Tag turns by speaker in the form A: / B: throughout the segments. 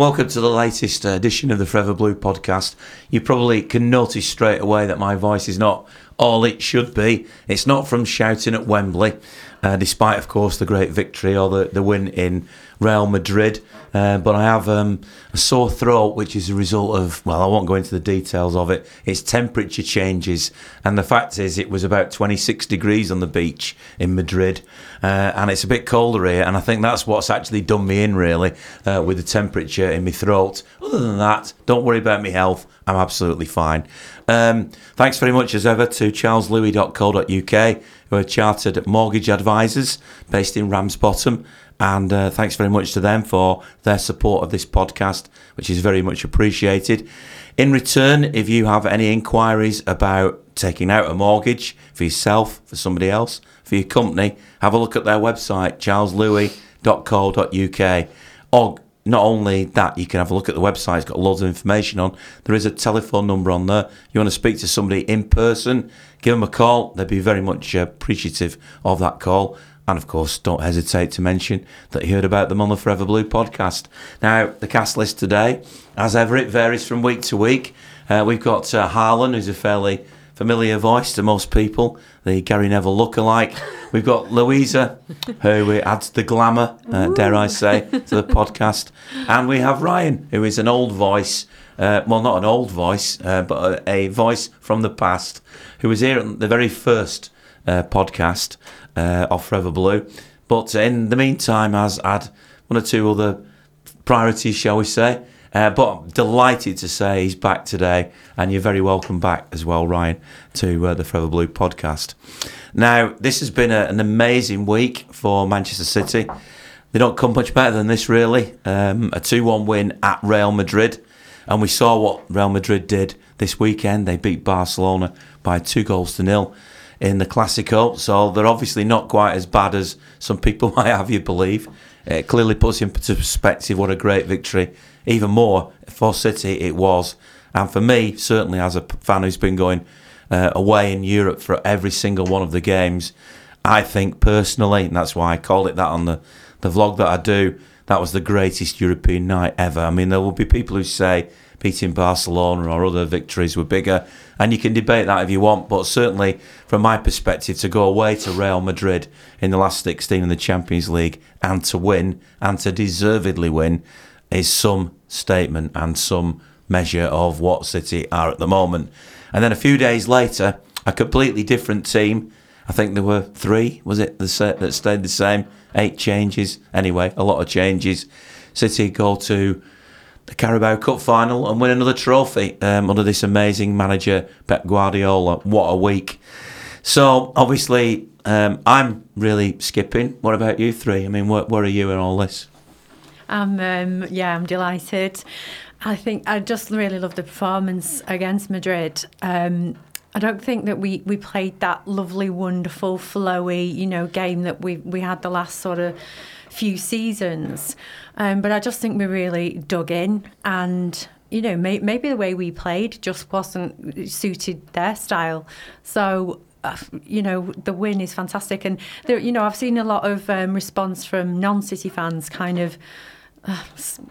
A: welcome to the latest edition of the Forever Blue podcast. You probably can notice straight away that my voice is not all it should be. It's not from shouting at Wembley, uh, despite, of course, the great victory or the, the win in Real Madrid. Uh, but I have um, a sore throat, which is a result of, well, I won't go into the details of it. It's temperature changes. And the fact is, it was about 26 degrees on the beach in Madrid. Uh, and it's a bit colder here. And I think that's what's actually done me in, really, uh, with the temperature in my throat. Other than that, don't worry about my health. I'm absolutely fine. Um, thanks very much, as ever, to charleslewis.co.uk, who are chartered mortgage advisors based in Ramsbottom. And uh, thanks very much to them for their support of this podcast, which is very much appreciated. In return, if you have any inquiries about taking out a mortgage for yourself, for somebody else, for your company, have a look at their website, charleslewis.co.uk. Or not only that, you can have a look at the website, it's got loads of information on. There is a telephone number on there. You want to speak to somebody in person, give them a call. They'd be very much appreciative of that call. And of course, don't hesitate to mention that you heard about them on the Forever Blue podcast. Now, the cast list today, as ever, it varies from week to week. Uh, we've got uh, Harlan, who's a fairly familiar voice to most people, the Gary Neville lookalike. We've got Louisa, who adds the glamour, uh, dare I say, to the podcast. And we have Ryan, who is an old voice. Uh, well, not an old voice, uh, but a, a, voice from the past, who was here at the very first uh, podcast uh, off Forever Blue. But in the meantime, has had one or two other priorities, shall we say. Uh, but I'm delighted to say he's back today, and you're very welcome back as well, Ryan, to uh, the Forever Blue podcast. Now, this has been a, an amazing week for Manchester City. They don't come much better than this, really. Um, a 2 1 win at Real Madrid. And we saw what Real Madrid did this weekend. They beat Barcelona by two goals to nil in the Classico. So they're obviously not quite as bad as some people might have you believe. It clearly puts into perspective what a great victory, even more for City it was. And for me, certainly as a fan who's been going uh, away in Europe for every single one of the games, I think personally, and that's why I call it that on the, the vlog that I do, that was the greatest European night ever. I mean, there will be people who say beating Barcelona or other victories were bigger. And you can debate that if you want, but certainly from my perspective, to go away to Real Madrid in the last 16 in the Champions League and to win, and to deservedly win, is some statement and some measure of what City are at the moment. And then a few days later, a completely different team. I think there were three, was it, the set that stayed the same? Eight changes. Anyway, a lot of changes. City go to the Carabao Cup final and win another trophy um, under this amazing manager, Pep Guardiola. What a week. So, obviously, um, I'm really skipping. What about you three? I mean, where, where are you in all this?
B: Um, um, yeah, I'm delighted. I think I just really love the performance against Madrid. Um, I don't think that we, we played that lovely, wonderful, flowy, you know, game that we we had the last sort of few seasons. Um, but I just think we really dug in and you know, may, maybe the way we played just wasn't suited their style. So, uh, you know, the win is fantastic. And, there, you know, I've seen a lot of um, response from non City fans kind of. Uh,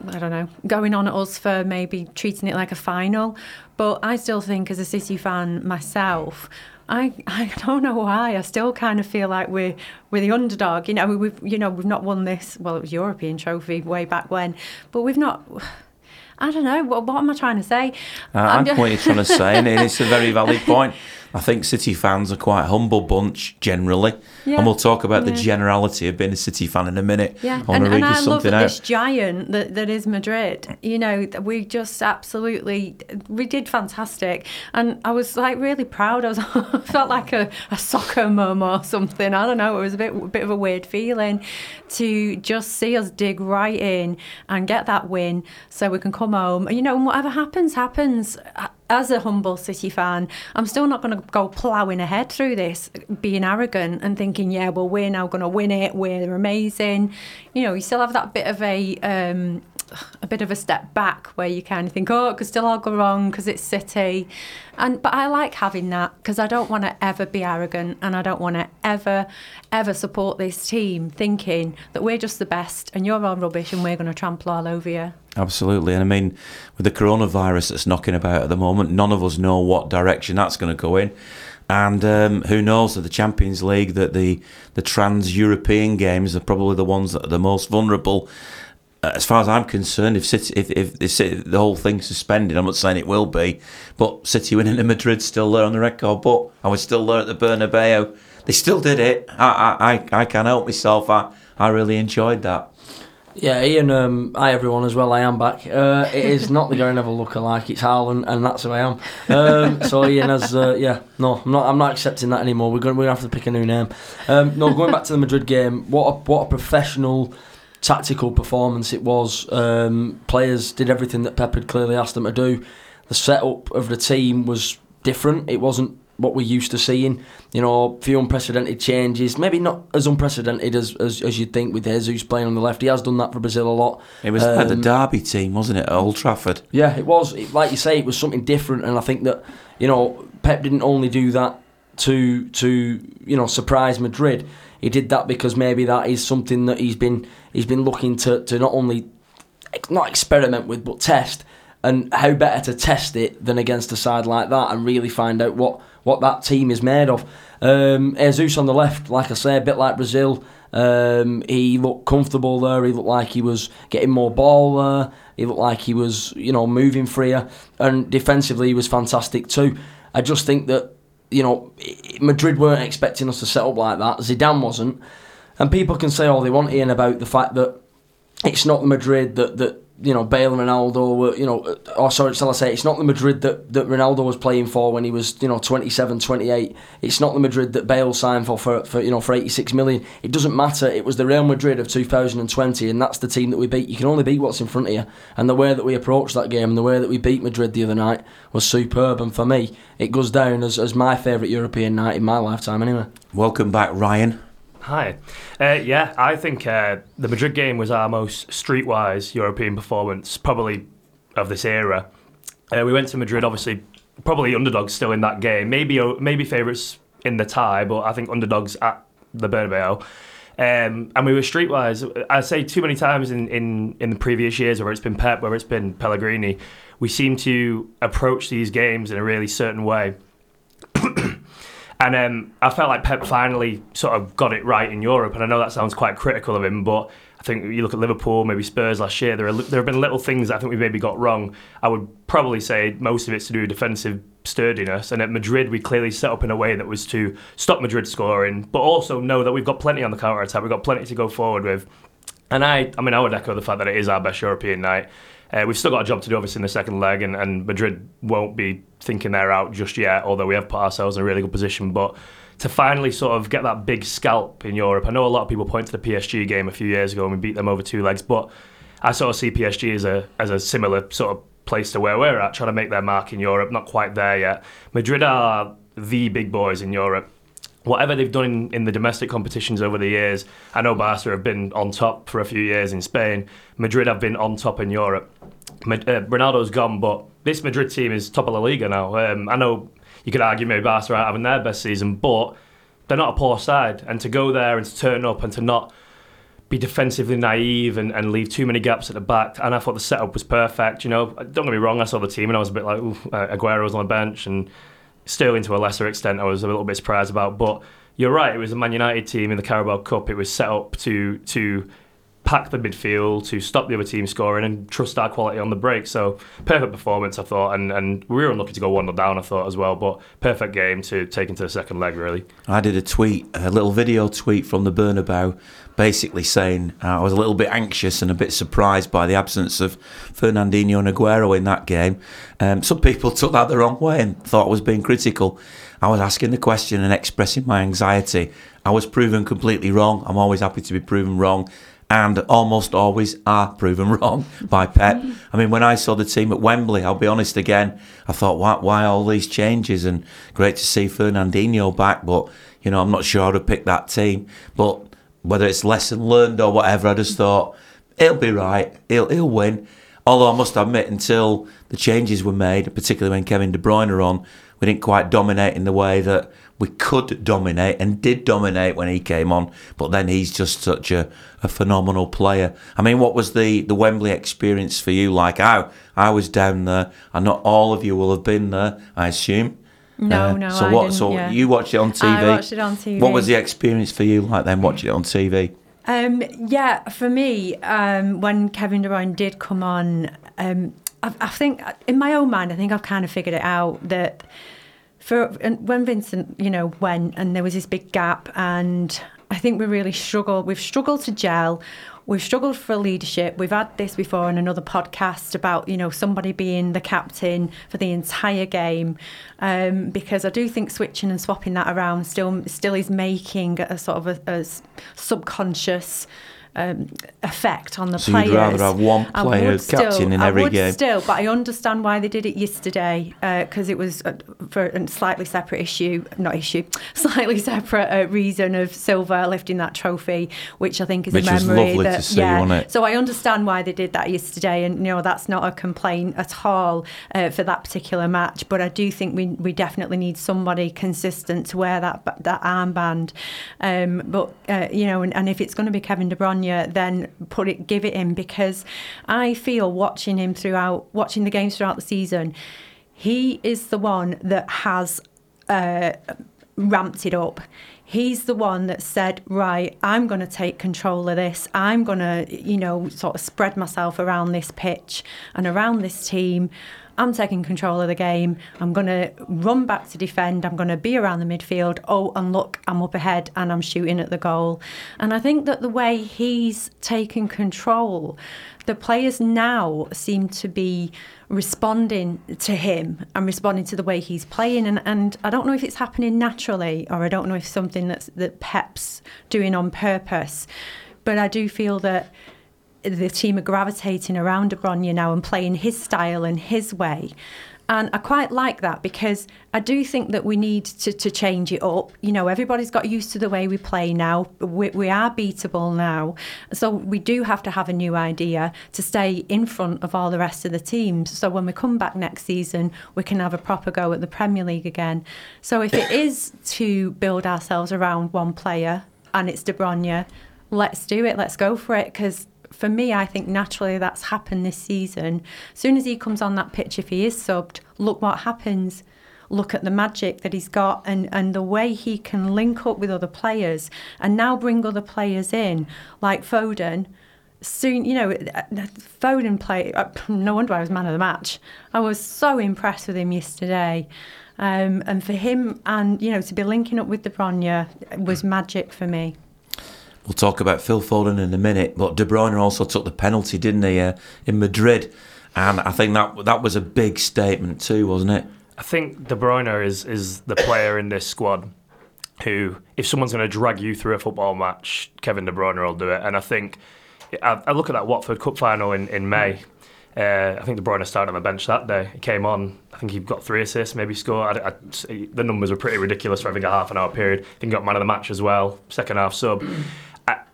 B: I don't know, going on at us for maybe treating it like a final. But I still think, as a City fan myself, I, I don't know why. I still kind of feel like we're we're the underdog. You know, we've you know we've not won this. Well, it was European trophy way back when, but we've not. I don't know. What, what am I trying to say?
A: Uh, I know what you're trying to say, and it's a very valid point. I think City fans are quite a humble bunch generally, yeah. and we'll talk about yeah. the generality of being a City fan in a minute.
B: Yeah, I and, and I love out. this giant that, that is Madrid. You know, we just absolutely we did fantastic, and I was like really proud. I was I felt like a, a soccer mum or something. I don't know. It was a bit a bit of a weird feeling to just see us dig right in and get that win, so we can come home. And you know, and whatever happens, happens as a humble City fan, I'm still not going to go ploughing ahead through this, being arrogant and thinking, yeah, well, we're now going to win it. We're amazing. You know, you still have that bit of a um, a bit of a step back where you kind of think, oh, it could still all go wrong because it's City. And but I like having that because I don't want to ever be arrogant and I don't want to ever, ever support this team thinking that we're just the best and you're all rubbish and we're going to trample all over you.
A: Absolutely. And I mean, with the coronavirus that's knocking about at the moment, none of us know what direction that's going to go in. And um, who knows that the Champions League, that the, the trans European games are probably the ones that are the most vulnerable. Uh, as far as I'm concerned, if City, if, if, if City, the whole thing's suspended, I'm not saying it will be, but City winning in Madrid still there on the record. But I was still there at the Bernabeu. They still did it. I I, I can't help myself. I, I really enjoyed that.
C: Yeah, Ian, um, hi everyone as well. I am back. Uh, it is not the Gary Neville lookalike, it's Harlan, and that's who I am. Um, so Ian has, uh, yeah, no, I'm not, I'm not accepting that anymore. We're going, we're to have to pick a new name. Um, no, going back to the Madrid game, what a, what a professional tactical performance it was. Um, players did everything that Pep had clearly asked them to do. The setup of the team was different. It wasn't what we're used to seeing. You know, a few unprecedented changes. Maybe not as unprecedented as, as, as you'd think with Jesus playing on the left. He has done that for Brazil a lot.
A: It was um, the Derby team, wasn't it, at Old Trafford?
C: Yeah, it was. It, like you say, it was something different, and I think that you know Pep didn't only do that to to you know surprise Madrid. He did that because maybe that is something that he's been he's been looking to, to not only not experiment with but test. And how better to test it than against a side like that and really find out what what that team is made of. Um, Jesus on the left, like I say, a bit like Brazil. Um, he looked comfortable there. He looked like he was getting more ball there. He looked like he was, you know, moving freer. And defensively, he was fantastic too. I just think that, you know, Madrid weren't expecting us to set up like that. Zidane wasn't. And people can say all they want in about the fact that it's not Madrid that, that you know, Bale and Ronaldo were, you know, or uh, sorry, shall I say, it's not the Madrid that, that Ronaldo was playing for when he was, you know, 27, 28. It's not the Madrid that Bale signed for, for, for, you know, for 86 million. It doesn't matter. It was the Real Madrid of 2020, and that's the team that we beat. You can only beat what's in front of you. And the way that we approached that game and the way that we beat Madrid the other night was superb. And for me, it goes down as, as my favourite European night in my lifetime, anyway.
A: Welcome back, Ryan.
D: Hi. Uh, yeah, I think uh, the Madrid game was our most streetwise European performance, probably of this era. Uh, we went to Madrid, obviously, probably underdogs still in that game. Maybe maybe favourites in the tie, but I think underdogs at the Bernabeu. Um, and we were streetwise. I say too many times in, in, in the previous years, whether it's been Pep, whether it's been Pellegrini, we seem to approach these games in a really certain way. And um, I felt like Pep finally sort of got it right in Europe. And I know that sounds quite critical of him, but I think you look at Liverpool, maybe Spurs last year. There are there have been little things that I think we maybe got wrong. I would probably say most of it's to do with defensive sturdiness. And at Madrid, we clearly set up in a way that was to stop Madrid scoring, but also know that we've got plenty on the counter attack. We've got plenty to go forward with. And I, I mean, I would echo the fact that it is our best European night. Uh, we've still got a job to do, obviously, in the second leg, and, and Madrid won't be thinking they're out just yet, although we have put ourselves in a really good position. But to finally sort of get that big scalp in Europe, I know a lot of people point to the PSG game a few years ago and we beat them over two legs, but I sort of see PSG as a as a similar sort of place to where we're at, trying to make their mark in Europe. Not quite there yet. Madrid are the big boys in Europe whatever they've done in, in, the domestic competitions over the years, I know Barca have been on top for a few years in Spain. Madrid have been on top in Europe. Uh, Ronaldo's gone, but this Madrid team is top of the Liga now. Um, I know you could argue maybe Barca aren't having their best season, but they're not a poor side. And to go there and to turn up and to not be defensively naive and, and leave too many gaps at the back. And I thought the setup was perfect. You know, don't get me wrong, I saw the team and I was a bit like, ooh, Aguero was on the bench and Sterling to a lesser extent, I was a little bit surprised about. But you're right, it was a Man United team in the Carabao Cup. It was set up to to pack the midfield, to stop the other team scoring, and trust our quality on the break. So perfect performance, I thought, and, and we were unlucky to go one 0 down, I thought as well. But perfect game to take into the second leg, really.
A: I did a tweet, a little video tweet from the Bernabeu, basically saying uh, I was a little bit anxious and a bit surprised by the absence of Fernandinho and Aguero in that game. Um, some people took that the wrong way and thought I was being critical. I was asking the question and expressing my anxiety. I was proven completely wrong. I'm always happy to be proven wrong and almost always are proven wrong by Pep. I mean, when I saw the team at Wembley, I'll be honest again, I thought, why, why all these changes? And great to see Fernandinho back, but, you know, I'm not sure I'd have picked that team. But whether it's lesson learned or whatever, I just thought, he'll be right, he'll, he'll win. Although I must admit, until the changes were made, particularly when Kevin De Bruyne are on, we didn't quite dominate in the way that we could dominate and did dominate when he came on, but then he's just such a, a phenomenal player. I mean, what was the, the Wembley experience for you like? I, I was down there, and not all of you will have been there, I assume.
B: No,
A: Uh,
B: no,
A: So
B: I
A: what?
B: didn't,
A: so
B: yeah.
A: you watched it on TV.
B: I watched it on TV.
A: What was the experience for you like then watching it on TV?
B: Um, yeah, for me, um, when Kevin De Bruyne did come on, um, I, I think in my own mind, I think I've kind of figured it out that for and when Vincent, you know, went and there was this big gap, and I think we really struggled. We've struggled to gel. We've struggled for leadership. We've had this before in another podcast about you know somebody being the captain for the entire game, um, because I do think switching and swapping that around still still is making a sort of a subconscious um, effect on the
A: So
B: players.
A: you'd rather have one player captain
B: still-
A: in
B: I
A: every
B: would
A: game?
B: Still, but I understand why they did it yesterday because it was uh, for a slightly separate issue, not issue, slightly separate uh, reason of Silva lifting that trophy, which I think is
A: Which
B: a memory that
A: see,
B: yeah. So I understand why they did that yesterday, and you know that's not a complaint at all uh, for that particular match. But I do think we we definitely need somebody consistent to wear that that armband. Um, but uh, you know, and, and if it's going to be Kevin De Bruyne, then put it, give it him because I feel watching him throughout, watching the games throughout the season, he is the one that has uh, ramped it up. He's the one that said, right, I'm going to take control of this. I'm going to, you know, sort of spread myself around this pitch and around this team. I'm taking control of the game. I'm going to run back to defend. I'm going to be around the midfield. Oh, and look, I'm up ahead and I'm shooting at the goal. And I think that the way he's taken control, the players now seem to be responding to him and responding to the way he's playing. And, and I don't know if it's happening naturally or I don't know if something that's, that Pep's doing on purpose. But I do feel that the team are gravitating around De Bruyne now and playing his style and his way. And I quite like that because I do think that we need to, to change it up. You know, everybody's got used to the way we play now. We, we are beatable now. So we do have to have a new idea to stay in front of all the rest of the teams. So when we come back next season, we can have a proper go at the Premier League again. So if it is to build ourselves around one player and it's De Bruyne, let's do it. Let's go for it because for me, I think naturally that's happened this season. As soon as he comes on that pitch, if he is subbed, look what happens. Look at the magic that he's got and, and the way he can link up with other players and now bring other players in, like Foden. Soon, you know, Foden play. No wonder I was man of the match. I was so impressed with him yesterday. Um, and for him, and you know, to be linking up with De Bruyne was magic for me.
A: We'll talk about Phil Foden in a minute, but De Bruyne also took the penalty, didn't he, uh, in Madrid? And I think that that was a big statement too, wasn't it?
D: I think De Bruyne is is the player in this squad who, if someone's going to drag you through a football match, Kevin De Bruyne will do it. And I think I, I look at that Watford Cup final in in May. Uh, I think De Bruyne started on the bench that day. He came on. I think he got three assists, maybe scored. I, I, the numbers were pretty ridiculous for having a half an hour period. I think he got man of the match as well, second half sub.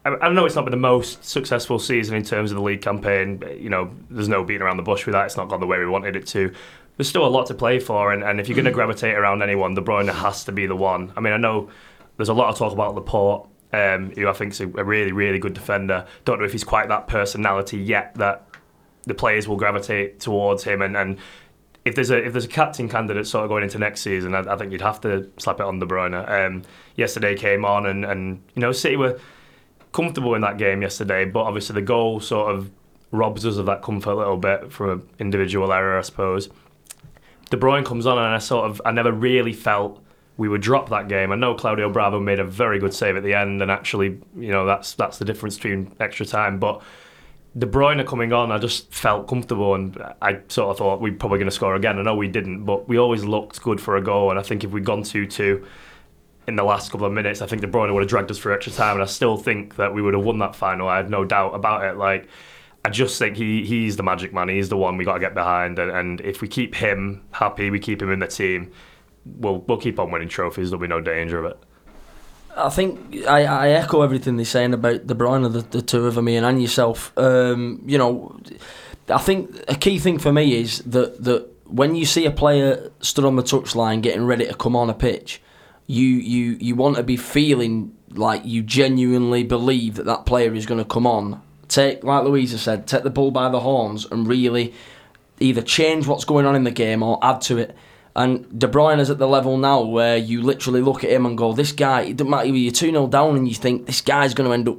D: I, know it's not been the most successful season in terms of the league campaign. You know, there's no beating around the bush with that. It's not gone the way we wanted it to. There's still a lot to play for, and, and if you're going to gravitate around anyone, De Bruyne has to be the one. I mean, I know there's a lot of talk about Laporte, um, who I think is a, a really, really good defender. Don't know if he's quite that personality yet that the players will gravitate towards him, and, and if there's a if there's a captain candidate sort of going into next season, I, I think you'd have to slap it on De Bruyne. Um, yesterday came on, and, and you know City were comfortable in that game yesterday, but obviously the goal sort of robs us of that comfort a little bit from an individual error, I suppose. De Bruyne comes on, and I sort of I never really felt we would drop that game. I know Claudio Bravo made a very good save at the end, and actually, you know, that's that's the difference between extra time, but. De Bruyne coming on, I just felt comfortable, and I sort of thought we are probably going to score again. I know we didn't, but we always looked good for a goal. And I think if we'd gone two-two in the last couple of minutes, I think De Bruyne would have dragged us for extra time. And I still think that we would have won that final. I had no doubt about it. Like, I just think he he's the magic man. He's the one we got to get behind. And, and if we keep him happy, we keep him in the team, we'll we'll keep on winning trophies. There'll be no danger of it.
C: I think I, I echo everything they're saying about De Bruyne, the, the two of them, Ian, and yourself. Um, you know, I think a key thing for me is that, that when you see a player stood on the touchline getting ready to come on a pitch, you you you want to be feeling like you genuinely believe that that player is going to come on. Take like Louisa said, take the bull by the horns and really either change what's going on in the game or add to it. And De Bruyne is at the level now where you literally look at him and go, this guy, it doesn't matter you're 2 0 down and you think this guy's going to end up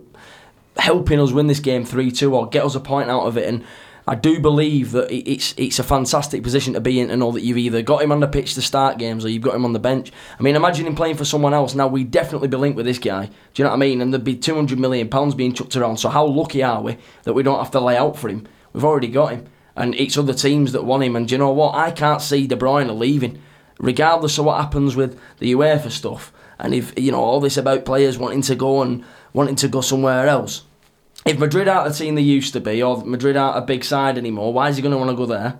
C: helping us win this game 3 2 or get us a point out of it. And I do believe that it's it's a fantastic position to be in to know that you've either got him on the pitch to start games or you've got him on the bench. I mean, imagine him playing for someone else. Now we'd definitely be linked with this guy. Do you know what I mean? And there'd be two hundred million pounds being chucked around. So how lucky are we that we don't have to lay out for him? We've already got him, and it's other teams that want him. And do you know what? I can't see De Bruyne leaving, regardless of what happens with the UEFA stuff. And if you know all this about players wanting to go and wanting to go somewhere else if Madrid aren't the team they used to be, or Madrid aren't a big side anymore, why is he going to want to go there?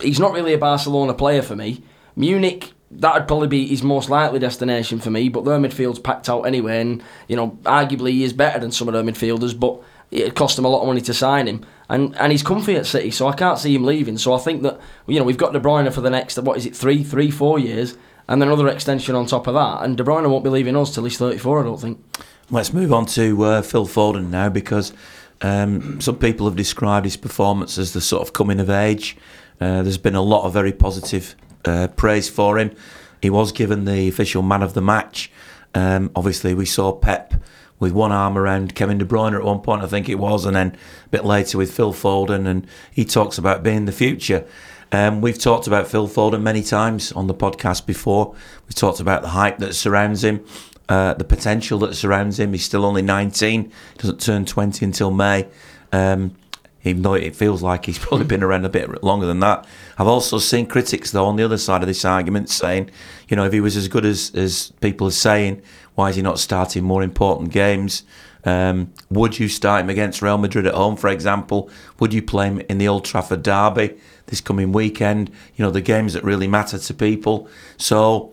C: He's not really a Barcelona player for me. Munich, that would probably be his most likely destination for me, but their midfield's packed out anyway, and you know, arguably he is better than some of their midfielders, but it cost him a lot of money to sign him, and and he's comfy at City, so I can't see him leaving. So I think that you know we've got De Bruyne for the next what is it three, three, four years, and then another extension on top of that, and De Bruyne won't be leaving us till he's 34, I don't think.
A: Let's move on to uh, Phil Foden now because um, some people have described his performance as the sort of coming of age. Uh, there's been a lot of very positive uh, praise for him. He was given the official man of the match. Um, obviously, we saw Pep with one arm around Kevin De Bruyne at one point, I think it was, and then a bit later with Phil Foden, and he talks about being the future. Um, we've talked about Phil Foden many times on the podcast before. We've talked about the hype that surrounds him uh, the potential that surrounds him. He's still only 19, doesn't turn 20 until May. Um, even though it feels like he's probably been around a bit longer than that. I've also seen critics, though, on the other side of this argument saying, you know, if he was as good as, as people are saying, why is he not starting more important games? Um, would you start him against Real Madrid at home, for example? Would you play him in the Old Trafford derby this coming weekend? You know, the games that really matter to people. So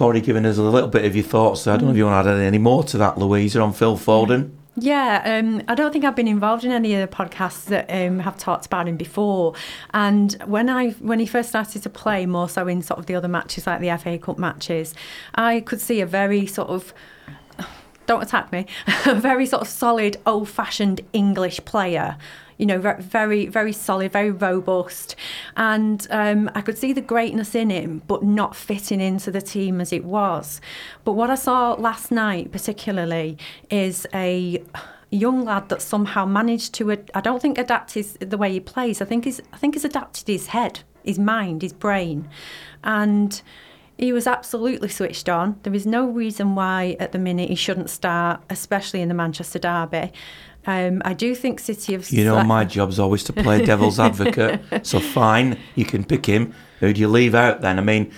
A: You've already given us a little bit of your thoughts. So I don't know if you want to add any more to that, Louisa, on Phil Foden.
B: Yeah, um, I don't think I've been involved in any of the podcasts that um, have talked about him before. And when I when he first started to play, more so in sort of the other matches like the FA Cup matches, I could see a very sort of don't attack me, a very sort of solid, old-fashioned English player you know, very, very solid, very robust. And um, I could see the greatness in him, but not fitting into the team as it was. But what I saw last night, particularly, is a young lad that somehow managed to I don't think adapt his the way he plays. I think he's I think he's adapted his head, his mind, his brain. And he was absolutely switched on. There is no reason why at the minute he shouldn't start, especially in the Manchester derby. Um, I do think City of.
A: You know, my job's always to play devil's advocate. so fine, you can pick him. Who do you leave out then? I mean,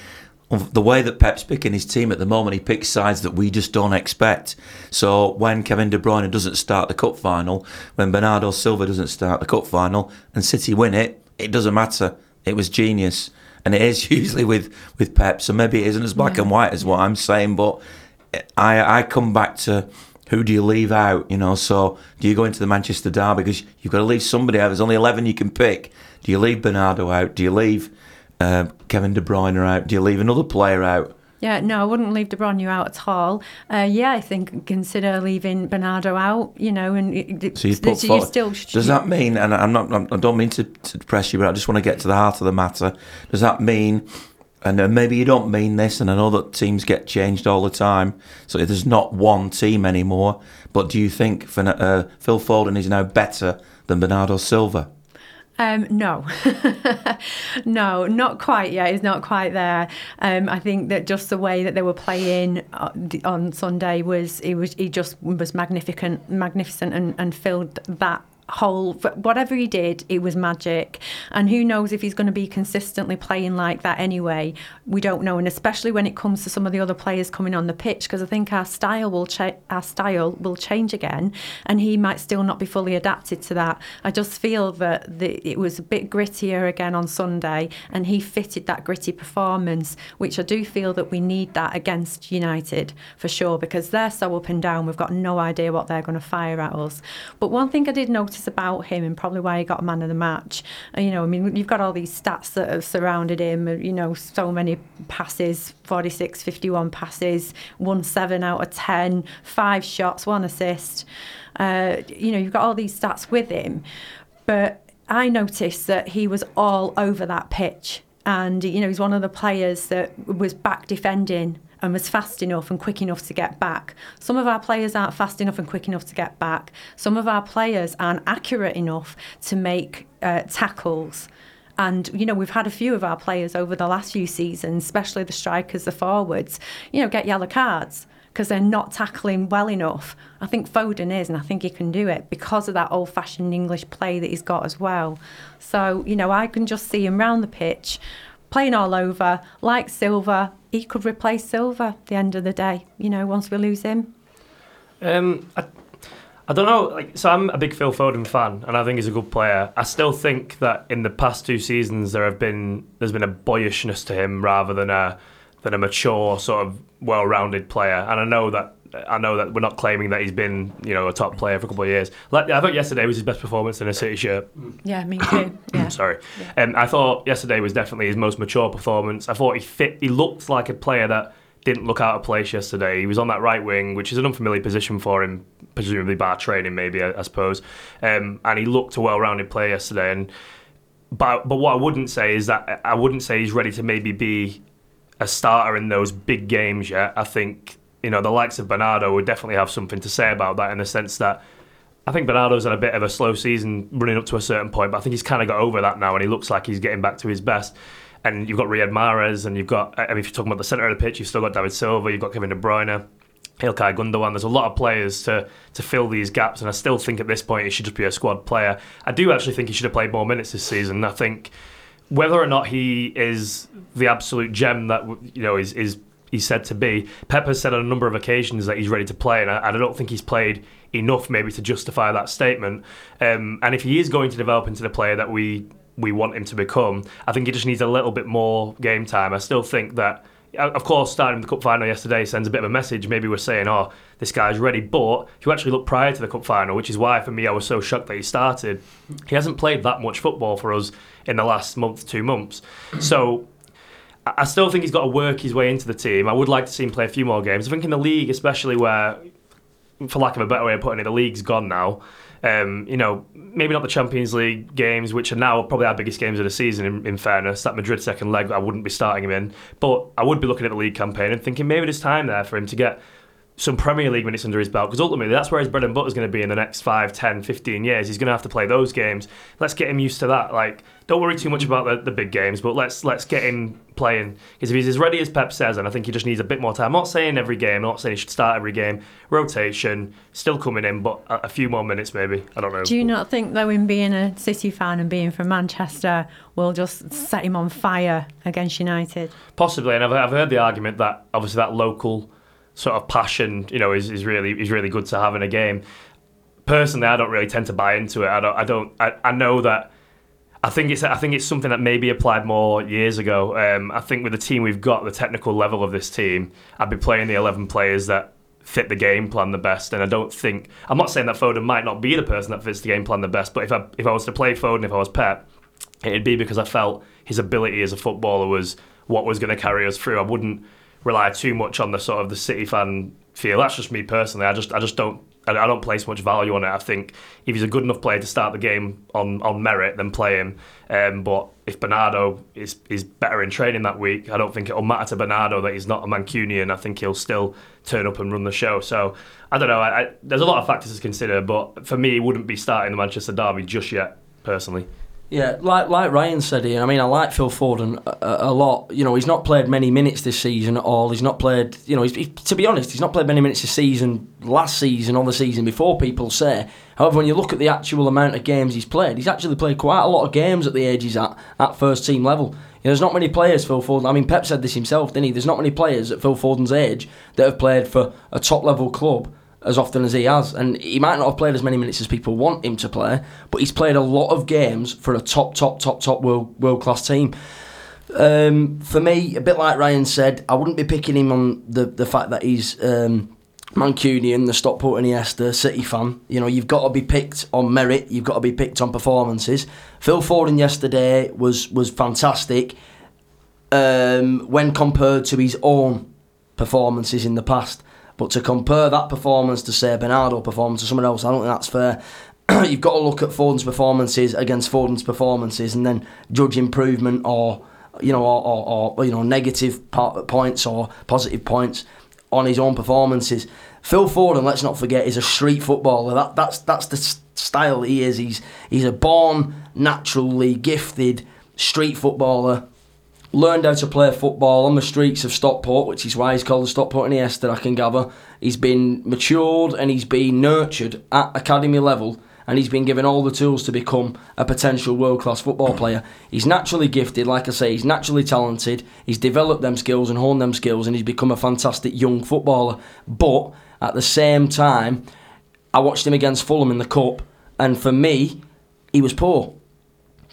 A: the way that Pep's picking his team at the moment, he picks sides that we just don't expect. So when Kevin De Bruyne doesn't start the cup final, when Bernardo Silva doesn't start the cup final, and City win it, it doesn't matter. It was genius, and it is usually with with Pep. So maybe it isn't as black yeah. and white as what I'm saying, but I I come back to who do you leave out? You know, so do you go into the Manchester derby because you've got to leave somebody out? There's only eleven you can pick. Do you leave Bernardo out? Do you leave uh, Kevin De Bruyne out? Do you leave another player out?
B: Yeah, no, I wouldn't leave De Bruyne out at all. Uh, yeah, I think consider leaving Bernardo out. You know, and
A: so you put so you still. Does that mean? And I'm not. I don't mean to, to press you, but I just want to get to the heart of the matter. Does that mean and maybe you don't mean this, and I know that teams get changed all the time, so there's not one team anymore. But do you think uh, Phil Foden is now better than Bernardo Silva?
B: Um, no, no, not quite yet. He's not quite there. Um, I think that just the way that they were playing uh, on Sunday was he was he just was magnificent, magnificent, and, and filled that whole whatever he did it was magic. And who knows if he's going to be consistently playing like that anyway. We don't know and especially when it comes to some of the other players coming on the pitch because i think our style will cha- our style will change again and he might still not be fully adapted to that. I just feel that the, it was a bit grittier again on sunday and he fitted that gritty performance which i do feel that we need that against united for sure because they're so up and down we've got no idea what they're going to fire at us. But one thing i did notice notice about him and probably why he got man of the match. You know, I mean, you've got all these stats that have surrounded him. You know, so many passes, 46, 51 passes, 1 seven out of 10, five shots, one assist. Uh, you know, you've got all these stats with him. But I noticed that he was all over that pitch. And, you know, he's one of the players that was back defending and was fast enough and quick enough to get back. Some of our players aren't fast enough and quick enough to get back. Some of our players aren't accurate enough to make uh, tackles. And, you know, we've had a few of our players over the last few seasons, especially the strikers, the forwards, you know, get yellow cards because they're not tackling well enough. I think Foden is, and I think he can do it because of that old fashioned English play that he's got as well. So, you know, I can just see him round the pitch playing all over, like Silva. He could replace Silva at the end of the day, you know, once we lose him.
D: Um, I, I don't know. Like, so I'm a big Phil Foden fan, and I think he's a good player. I still think that in the past two seasons there have been there's been a boyishness to him rather than a than a mature sort of well-rounded player. And I know that I know that we're not claiming that he's been, you know, a top player for a couple of years. Like, I thought yesterday was his best performance in a City shirt.
B: Yeah, me too. Yeah.
D: Sorry, and um, I thought yesterday was definitely his most mature performance. I thought he fit. He looked like a player that didn't look out of place yesterday. He was on that right wing, which is an unfamiliar position for him, presumably by training, maybe I, I suppose. Um, and he looked a well-rounded player yesterday. And but but what I wouldn't say is that I wouldn't say he's ready to maybe be a starter in those big games yet. I think you know the likes of Bernardo would definitely have something to say about that in the sense that I think Bernardo's had a bit of a slow season running up to a certain point, but I think he's kind of got over that now, and he looks like he's getting back to his best. And you've got Riyad Mahrez, and you've got I mean, if you're talking about the centre of the pitch, you've still got David Silva, you've got Kevin De Bruyne. Ilkay Gundogan. There's a lot of players to to fill these gaps, and I still think at this point he should just be a squad player. I do actually think he should have played more minutes this season. I think whether or not he is the absolute gem that you know is is he's said to be, Pep has said on a number of occasions that he's ready to play, and I, I don't think he's played enough maybe to justify that statement. Um, and if he is going to develop into the player that we we want him to become, I think he just needs a little bit more game time. I still think that of course, starting the cup final yesterday sends a bit of a message. Maybe we're saying, "Oh, this guy's ready," but if you actually look prior to the cup final, which is why for me I was so shocked that he started, he hasn't played that much football for us in the last month, two months. So I still think he's got to work his way into the team. I would like to see him play a few more games. I think in the league, especially where, for lack of a better way of putting it, the league's gone now. Um, you know, maybe not the Champions League games, which are now probably our biggest games of the season. In, in, fairness, that Madrid second leg, I wouldn't be starting him in, but I would be looking at the league campaign and thinking maybe there's time there for him to get some Premier League minutes under his belt because ultimately that's where his bread and butter is going to be in the next 5, 10, 15 years. He's going to have to play those games. Let's get him used to that. Like, don't worry too much about the, the big games, but let's let's get him playing because if he's as ready as Pep says, and I think he just needs a bit more time. I'm not saying every game, I'm not saying he should start every game. Rotation, still coming in, but a, a few more minutes maybe. I don't know.
B: Do you not think though, in being a City fan and being from Manchester, will just set him on fire against United?
D: Possibly, and I've, I've heard the argument that obviously that local sort of passion, you know, is, is really is really good to have in a game. Personally, I don't really tend to buy into it. I don't. I don't. I, I know that. I think it's. I think it's something that maybe applied more years ago. Um, I think with the team we've got, the technical level of this team, I'd be playing the eleven players that fit the game plan the best. And I don't think. I'm not saying that Foden might not be the person that fits the game plan the best, but if I if I was to play Foden, if I was Pep, it'd be because I felt his ability as a footballer was what was going to carry us through. I wouldn't rely too much on the sort of the City fan feel. That's just me personally. I just I just don't I don't place much value on it. I think if he's a good enough player to start the game on, on merit, then play him. Um, but if Bernardo is is better in training that week, I don't think it'll matter to Bernardo that he's not a Mancunian. I think he'll still turn up and run the show. So I don't know. I, I, there's a lot of factors to consider, but for me, he wouldn't be starting the Manchester derby just yet, personally.
C: Yeah, like like Ryan said here, I mean, I like Phil Foden a, uh, uh, a, lot. You know, he's not played many minutes this season at all. He's not played, you know, he's, he, to be honest, he's not played many minutes this season, last season or the season before, people say. However, when you look at the actual amount of games he's played, he's actually played quite a lot of games at the age he's at, at first team level. You know, there's not many players, Phil Foden. I mean, Pep said this himself, didn't he? There's not many players at Phil Foden's age that have played for a top level club as often as he has. And he might not have played as many minutes as people want him to play, but he's played a lot of games for a top, top, top, top world world class team. Um, for me, a bit like Ryan said, I wouldn't be picking him on the, the fact that he's um, Mancunian, the Stockport Iniesta City fan. You know, you've got to be picked on merit. You've got to be picked on performances. Phil Foden yesterday was was fantastic um, when compared to his own performances in the past. But to compare that performance to say Bernardo performance to someone else, I don't think that's fair. You've got to look at Foden's performances against Foden's performances and then judge improvement or you know or, or, or you know negative points or positive points on his own performances. Phil Foden, let's not forget, is a street footballer. That that's that's the style he is. He's he's a born naturally gifted street footballer learned how to play football on the streets of Stockport, which is why he's called the Stockport Iniesta, I can gather. He's been matured and he's been nurtured at academy level and he's been given all the tools to become a potential world class football player. He's naturally gifted, like I say, he's naturally talented, he's developed them skills and honed them skills, and he's become a fantastic young footballer. But at the same time, I watched him against Fulham in the Cup, and for me, he was poor.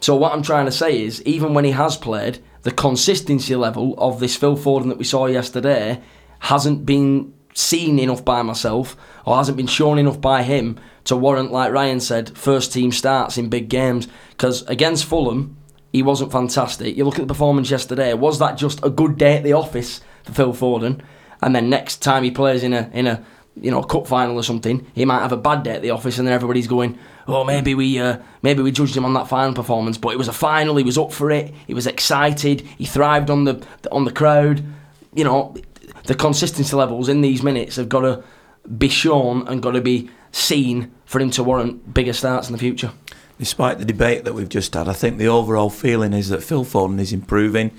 C: So what I'm trying to say is, even when he has played, the consistency level of this Phil Foden that we saw yesterday hasn't been seen enough by myself or hasn't been shown enough by him to warrant, like Ryan said, first team starts in big games. Because against Fulham, he wasn't fantastic. You look at the performance yesterday. Was that just a good day at the office for Phil Foden? And then next time he plays in a in a you know cup final or something, he might have a bad day at the office, and then everybody's going, oh, maybe we uh, maybe we judged him on that final performance, but it was a final. He was up for it. He was excited. He thrived on the on the crowd. You know, the consistency levels in these minutes have got to be shown and got to be seen for him to warrant bigger starts in the future.
A: Despite the debate that we've just had, I think the overall feeling is that Phil Foden is improving,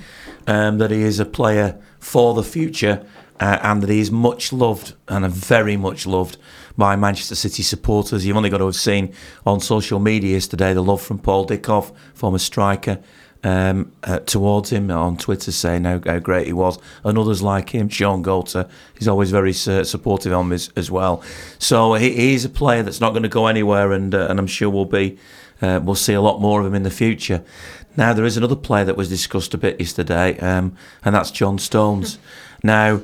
A: um, that he is a player for the future, uh, and that he is much loved and very much loved by Manchester City supporters. You've only got to have seen on social media yesterday the love from Paul Dickov, former striker, um, uh, towards him on Twitter saying how, how, great he was, and others like him, Shaun Goater, he's always very uh, supportive of him as well. So he, he's a player that's not going to go anywhere, and uh, and I'm sure we'll be uh, we'll see a lot more of him in the future. Now there is another player that was discussed a bit yesterday, um, and that's John Stones. now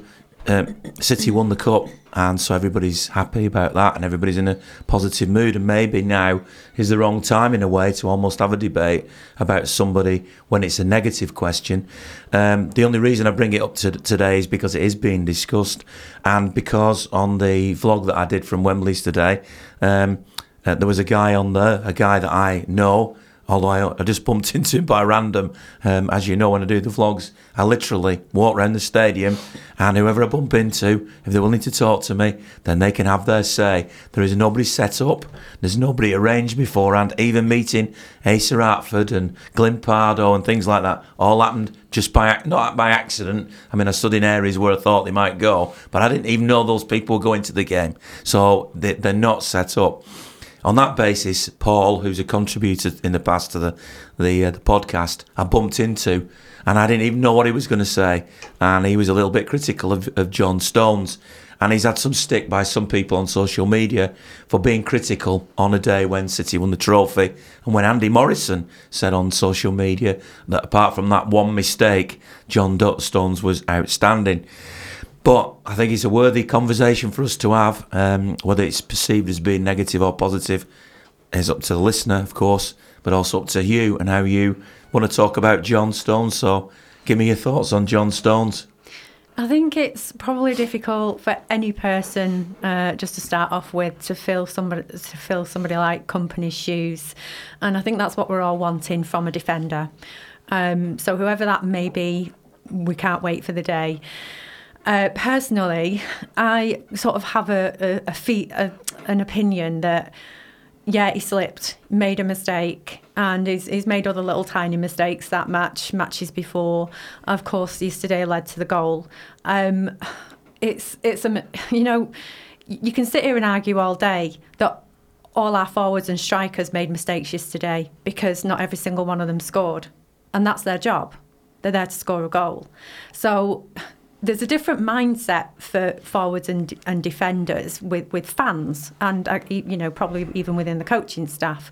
A: um, City won the cup, and so everybody's happy about that, and everybody's in a positive mood. And maybe now is the wrong time, in a way, to almost have a debate about somebody when it's a negative question. Um, the only reason I bring it up to today is because it is being discussed, and because on the vlog that I did from Wembley's today, um, uh, there was a guy on there, a guy that I know although I, I just bumped into him by random. Um, as you know, when I do the vlogs, I literally walk around the stadium, and whoever I bump into, if they're willing to talk to me, then they can have their say. There is nobody set up, there's nobody arranged beforehand. Even meeting Asa Hartford and Glyn Pardoe and things like that all happened just by not by accident. I mean, I stood in areas where I thought they might go, but I didn't even know those people were going to the game, so they, they're not set up on that basis, Paul, who's a contributor in the past to the the, uh, the podcast, I bumped into, and I didn't even know what he was going to say, and he was a little bit critical of, of John Stones, and he's had some stick by some people on social media for being critical on a day when City won the trophy, and when Andy Morrison said on social media that apart from that one mistake, John Stones was outstanding. But I think it's a worthy conversation for us to have. Um, whether it's perceived as being negative or positive is up to the listener, of course, but also up to you and how you want to talk about John Stones. So give me your thoughts on John Stones.
B: I think it's probably difficult for any person, uh, just to start off with, to fill somebody to fill somebody like Kompany's shoes, and I think that's what we're all wanting from a defender. Um, so whoever that may be, we can't wait for the day. Uh, personally, I sort of have a, a, a, a, an opinion that, yeah, he slipped, made a mistake, and he's, he's made other little tiny mistakes that match, matches before. Of course, yesterday led to the goal. Um, it's, it's a, you know, you can sit here and argue all day that all our forwards and strikers made mistakes yesterday because not every single one of them scored. And that's their job. They're there to score a goal. So there's a different mindset for forwards and, and defenders with, with fans and uh, you know probably even within the coaching staff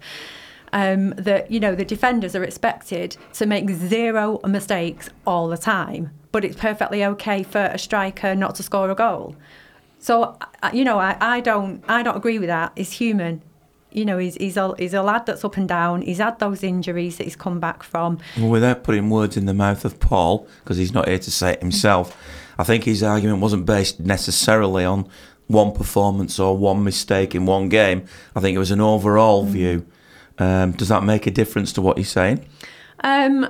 B: um, that you know the defenders are expected to make zero mistakes all the time but it's perfectly okay for a striker not to score a goal So I- you know, I, I don't I don't agree with that. He's human. You know, he's he's a he's a lad that's up and down. He's had those injuries that he's come back from.
A: Well, without putting words in the mouth of Paul, because he's not here to say it himself, I think his argument wasn't based necessarily on one performance or one mistake in one game. I think it was an overall view. Um, does that make a difference to what you're saying?
B: Um,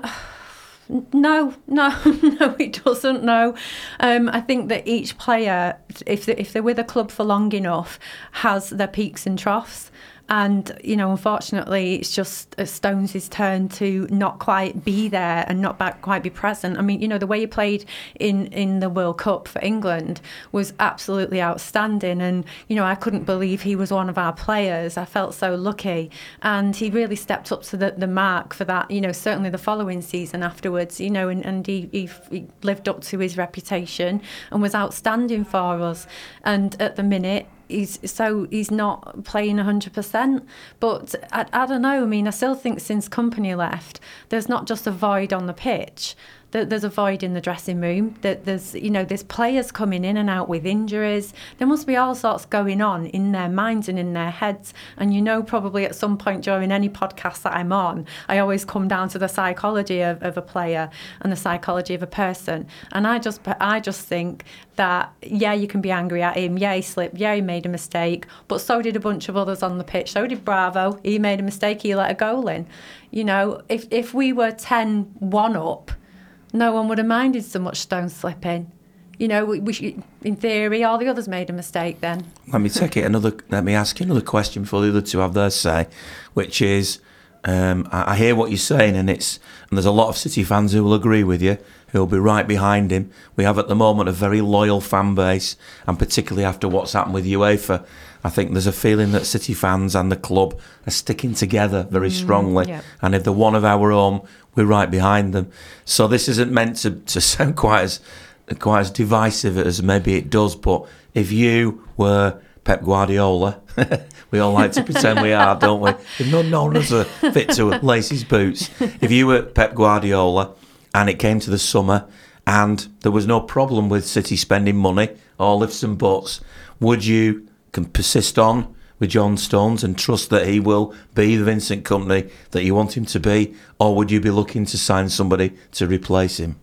B: no, no, no, it doesn't. No, um, I think that each player, if they, if they're with a club for long enough, has their peaks and troughs. And you know, unfortunately, it's just Stones' turn to not quite be there and not quite be present. I mean, you know, the way he played in in the World Cup for England was absolutely outstanding, and you know, I couldn't believe he was one of our players. I felt so lucky, and he really stepped up to the, the mark for that. You know, certainly the following season afterwards, you know, and, and he, he he lived up to his reputation and was outstanding for us. And at the minute, he's so he's not playing 100% but I, I don't know. I mean i still think since Kompany left there's not just a void on the pitch there- there's a void in the dressing room. That there's you know there's players coming in and out with injuries. There must be all sorts going on in their minds and in their heads. And you know probably at some point during any podcast that i'm on i always come down to the psychology of, of a player and the psychology of a person. And i just i just think that yeah you can be angry at him. Yeah he slipped. Yeah he made a mistake. But so did a bunch of others on the pitch. So did bravo. He made a mistake. He let a goal in. You know if if we were 10-1 up no one would have minded so much stone slipping you know we, we should, in theory all the others made a mistake then
A: Let me take it another. Let me ask you another question before the other two have their say, which is, um, I, I hear what you're saying, and it's and there's a lot of City fans who will agree with you, who will be right behind him. We have at the moment a very loyal fan base, and particularly after what's happened with UEFA, I think there's a feeling that City fans and the club are sticking together very mm, strongly.
B: yeah.
A: And if they're one of our own, we're right behind them. So this isn't meant to, to sound quite as quite as divisive as maybe it does, but if you were Pep Guardiola, we all like to pretend we are, don't we? If none, none of us are fit to lace his boots. If you were Pep Guardiola and it came to the summer and there was no problem with City spending money, all lifts and buts, would you can persist on with John Stones and trust that he will be the Vincent Kompany that you want him to be, or would you be looking to sign somebody to replace him?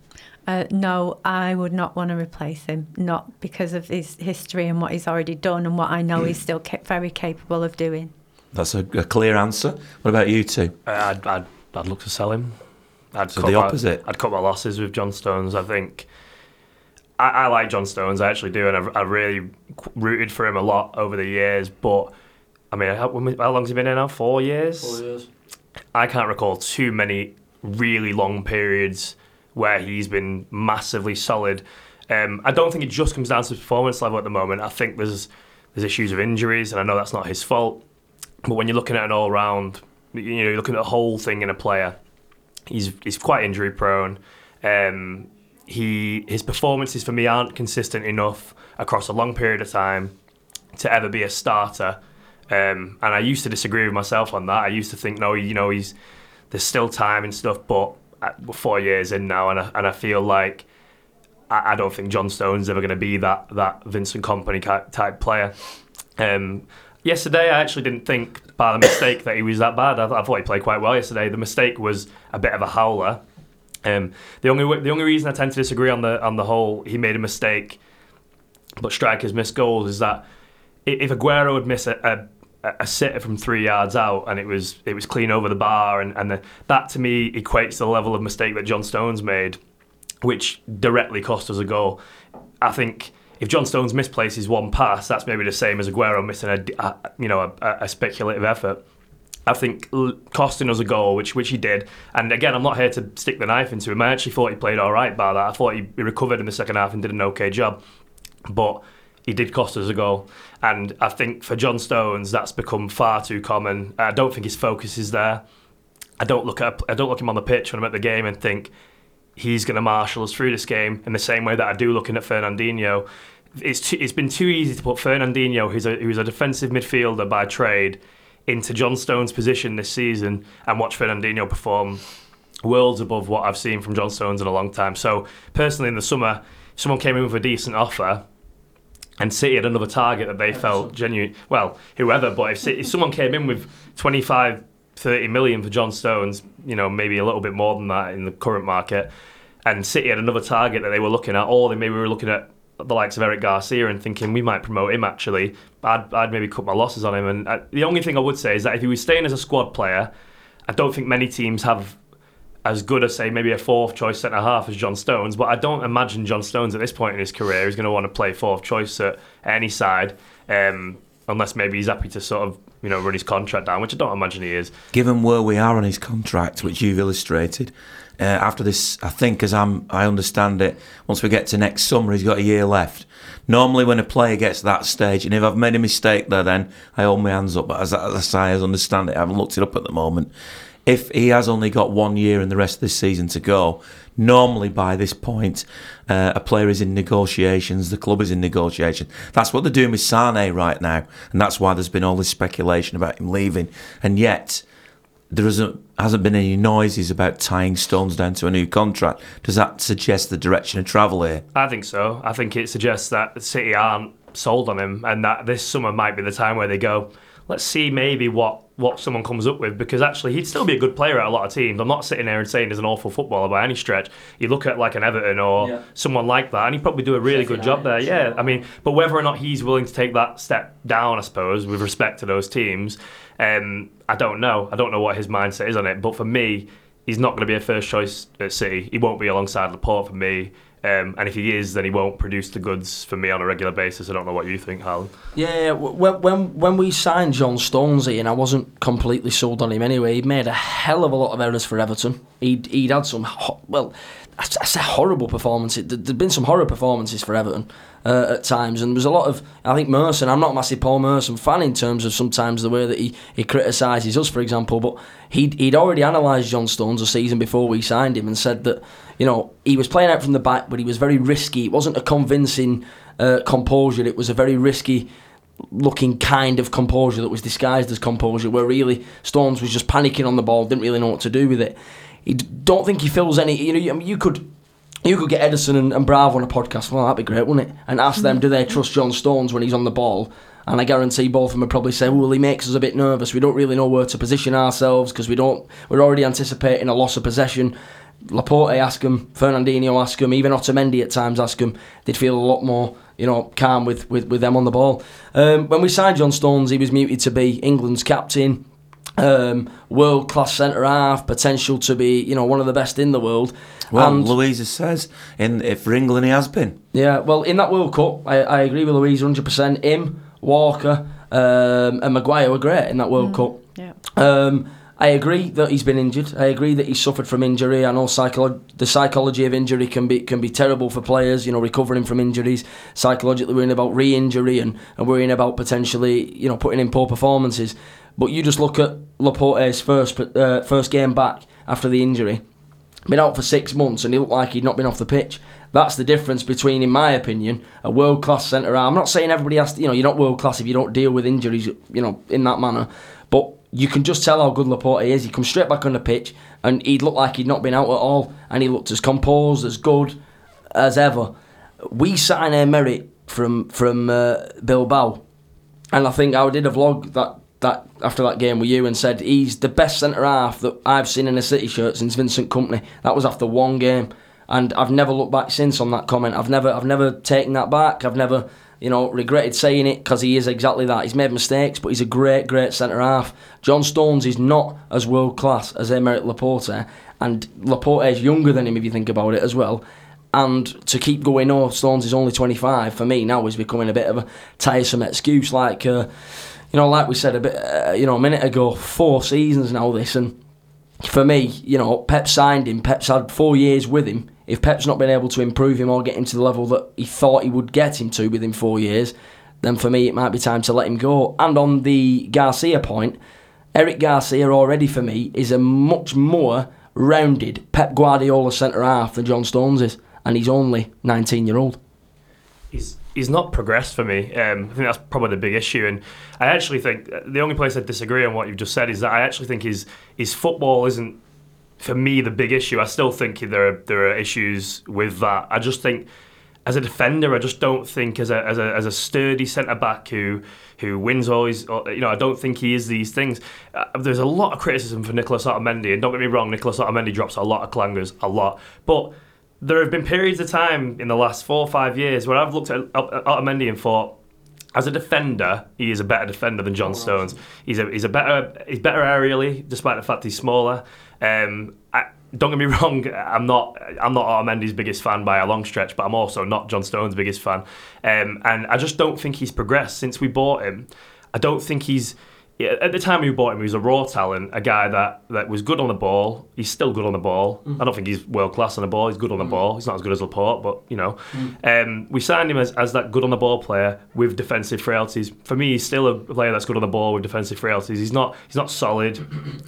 B: Uh, no, I would not want to replace him, not because of his history and what he's already done and what I know he's still ca- very capable of doing.
A: That's a, a clear answer. What about you two?
D: Uh, I'd, I'd, I'd look to sell him. I'd
A: So
D: cut
A: the
D: my-
A: opposite.
D: I'd cut my losses with John Stones. I think I, I like John Stones. I actually do, and I've, I've really rooted for him a lot over the years. But I mean, how, how long's he been in now? Four years.
C: Four years.
D: I can't recall too many really long periods where he's been massively solid. Um, I don't think it just comes down to his performance level at the moment. I think there's there's issues of injuries, and I know that's not his fault. But when you're looking at an all round, you know, you're looking at the whole thing in a player. He's he's quite injury prone. Um, he his performances for me aren't consistent enough across a long period of time to ever be a starter. Um, and I used to disagree with myself on that. I used to think, no, you know, he's there's still time and stuff, but uh, we're four years in now, and I, and I feel like I, don't think John Stone's ever going to be that that Vincent Kompany type player. Um, yesterday, I actually didn't think by the mistake that he was that bad. I, I thought he played quite well yesterday. The mistake was a bit of a howler. Um, the only the only reason I tend to disagree on the on the whole he made a mistake, but strikers miss goals is that if Aguero would miss a, a a sitter from three yards out and it was it was clean over the bar and, and the, that to me equates to the level of mistake that John Stones made, which directly cost us a goal. I think if John Stones misplaces one pass, that's maybe the same as Aguero missing a, a you know a, a speculative effort. I think costing us a goal, which which he did. And again, I'm not here to stick the knife into him. I actually thought he played all right by that. I thought he, he recovered in the second half and did an okay job. But he did cost us a goal. And I think for John Stones, that's become far too common. I don't think his focus is there. I don't look at I don't look him on the pitch when I'm at the game and think he's going to marshal us through this game in the same way that I do looking at Fernandinho. It's too, it's been too easy to put Fernandinho, who's a who's a defensive midfielder by trade, into John Stones' position this season and watch Fernandinho perform worlds above what I've seen from John Stones in a long time. So personally, in the summer, someone came in with a decent offer. and City had another target that they felt genuine. Well, whoever, but if, City, if someone came in with 25, 30 million for John Stones, you know, maybe a little bit more than that in the current market, and City had another target that they were looking at, or they maybe were looking at the likes of Eric Garcia and thinking we might promote him actually, I'd, I'd maybe cut my losses on him. And uh, the only thing I would say is that if he was staying as a squad player, I don't think many teams have as good as say maybe a fourth choice centre half as John Stones, but I don't imagine John Stones at this point in his career is going to want to play fourth choice at any side, um, unless maybe he's happy to sort of you know run his contract down, which I don't imagine he is.
A: Given where we are on his contract, which you've illustrated, uh, after this, I think as I'm, I understand it, once we get to next summer, he's got a year left. Normally, when a player gets to that stage, and if I've made a mistake there, then I hold my hands up. But as, as I understand it, I haven't looked it up at the moment if he has only got one year and the rest of this season to go, normally by this point, uh, a player is in negotiations, the club is in negotiation. That's what they're doing with Sane right now, and that's why there's been all this speculation about him leaving. And yet, there isn't, hasn't been any noises about tying Stones down to a new contract. Does that suggest the direction of travel here?
D: I think so. I think it suggests that City aren't sold on him, and that this summer might be the time where they go let's see maybe what what someone comes up with because actually he'd still be a good player at a lot of teams. I'm not sitting there and saying he's an awful footballer by any stretch. You look at like an Everton or yeah. someone like that, and he'd probably do a really good job there. Yeah, I mean, but whether or not he's willing to take that step down, I suppose, with respect to those teams, um, I don't know. I don't know what his mindset is on it. But for me, he's not going to be a first choice at City. He won't be alongside Laporte for me. Um, and if he is, then he won't produce the goods for me on a regular basis. I don't know what you think, Hal.
C: Yeah, when when when we signed John Stonesy, and I wasn't completely sold on him anyway. He made a hell of a lot of errors for Everton. He'd he'd had some ho- well, I, I horrible performances. There'd been some horror performances for Everton uh, at times, and there was a lot of. I think Merson. I'm not a massive Paul Merson fan in terms of sometimes the way that he, he criticises us, for example. But he'd he'd already analysed John Stones a season before we signed him and said that you know he was playing out from the back, but he was very risky. It wasn't a convincing uh, composure. It was a very risky looking kind of composure that was disguised as composure, where really Stones was just panicking on the ball, didn't really know what to do with it. He don't think he feels any. You know, I mean, you could you could get Ederson and, and Bravo on a podcast. Well, that'd be great, wouldn't it? And ask them, do they trust John Stones when he's on the ball? And I guarantee both of them would probably say, "Well, he makes us a bit nervous. We don't really know where to position ourselves because we don't. We're already anticipating a loss of possession." Laporte ask him, Fernandinho ask him, even Otamendi at times ask him. They'd feel a lot more, you know, calm with, with, with them on the ball. Um, when we signed John Stones, he was muted to be England's captain um, world class centre half, potential to be you know one of the best in the world.
A: Well, and, Louisa says in if for England he has been.
C: Yeah, well in that World Cup, I, I agree with Louise hundred percent. Him, Walker, um, and Maguire were great in that World mm, Cup.
B: Yeah.
C: Um, I agree that he's been injured. I agree that he's suffered from injury. I know psycholo- the psychology of injury can be can be terrible for players. You know, recovering from injuries, psychologically worrying about re-injury and, and worrying about potentially you know putting in poor performances. But you just look at Laporte's first uh, first game back after the injury. Been out for six months and he looked like he'd not been off the pitch. That's the difference between, in my opinion, a world class centre. I'm not saying everybody has to, you know, you're not world class if you don't deal with injuries, you know, in that manner. But you can just tell how good Laporte is. He comes straight back on the pitch and he'd look like he'd not been out at all. And he looked as composed, as good as ever. We sign Aymeric from from uh, Bilbao. And I think I did a vlog that that after that game with you and said he's the best centre half that I've seen in a City shirt since Vincent Kompany. That was after one game, and I've never looked back since on that comment. I've never I've never taken that back. I've never you know regretted saying it because he is exactly that. He's made mistakes, but he's a great great centre half. John Stones is not as world class as Aymeric Laporte, and Laporte is younger than him if you think about it as well. And to keep going, oh, Stones is only 25, for me now is becoming a bit of a tiresome excuse. Like, uh, you know, like we said a bit, uh, you know, a minute ago, four seasons now. This and for me, you know, Pep signed him. Pep's had four years with him. If Pep's not been able to improve him or get him to the level that he thought he would get him to within four years, then for me it might be time to let him go. And on the Garcia point, Eric Garcia already for me is a much more rounded Pep Guardiola centre half than John Stones is, and he's only 19 year old.
D: He's not progressed for me. Um, I think that's probably the big issue, and I actually think the only place I disagree on what you've just said is that I actually think his his football isn't for me the big issue. I still think there are there are issues with that. I just think as a defender, I just don't think as a as a, as a sturdy centre back who who wins always. You know, I don't think he is these things. Uh, there's a lot of criticism for Nicolas Otamendi, and don't get me wrong, Nicolas Otamendi drops a lot of clangers, a lot, but. There have been periods of time in the last four or five years where I've looked at Otamendi and thought, as a defender, he is a better defender than John Stones. He's a he's a better he's better aerially, despite the fact he's smaller. Um, I, don't get me wrong, I'm not I'm not Otamendi's biggest fan by a long stretch, but I'm also not John Stones' biggest fan. Um, and I just don't think he's progressed since we bought him. I don't think he's at the time we bought him, he was a raw talent, a guy that, that was good on the ball. He's still good on the ball. Mm. I don't think he's world class on the ball. He's good on the mm. ball. He's not as good as Laporte, but you know, mm. um, we signed him as, as that good on the ball player with defensive frailties. For me, he's still a player that's good on the ball with defensive frailties. He's not he's not solid.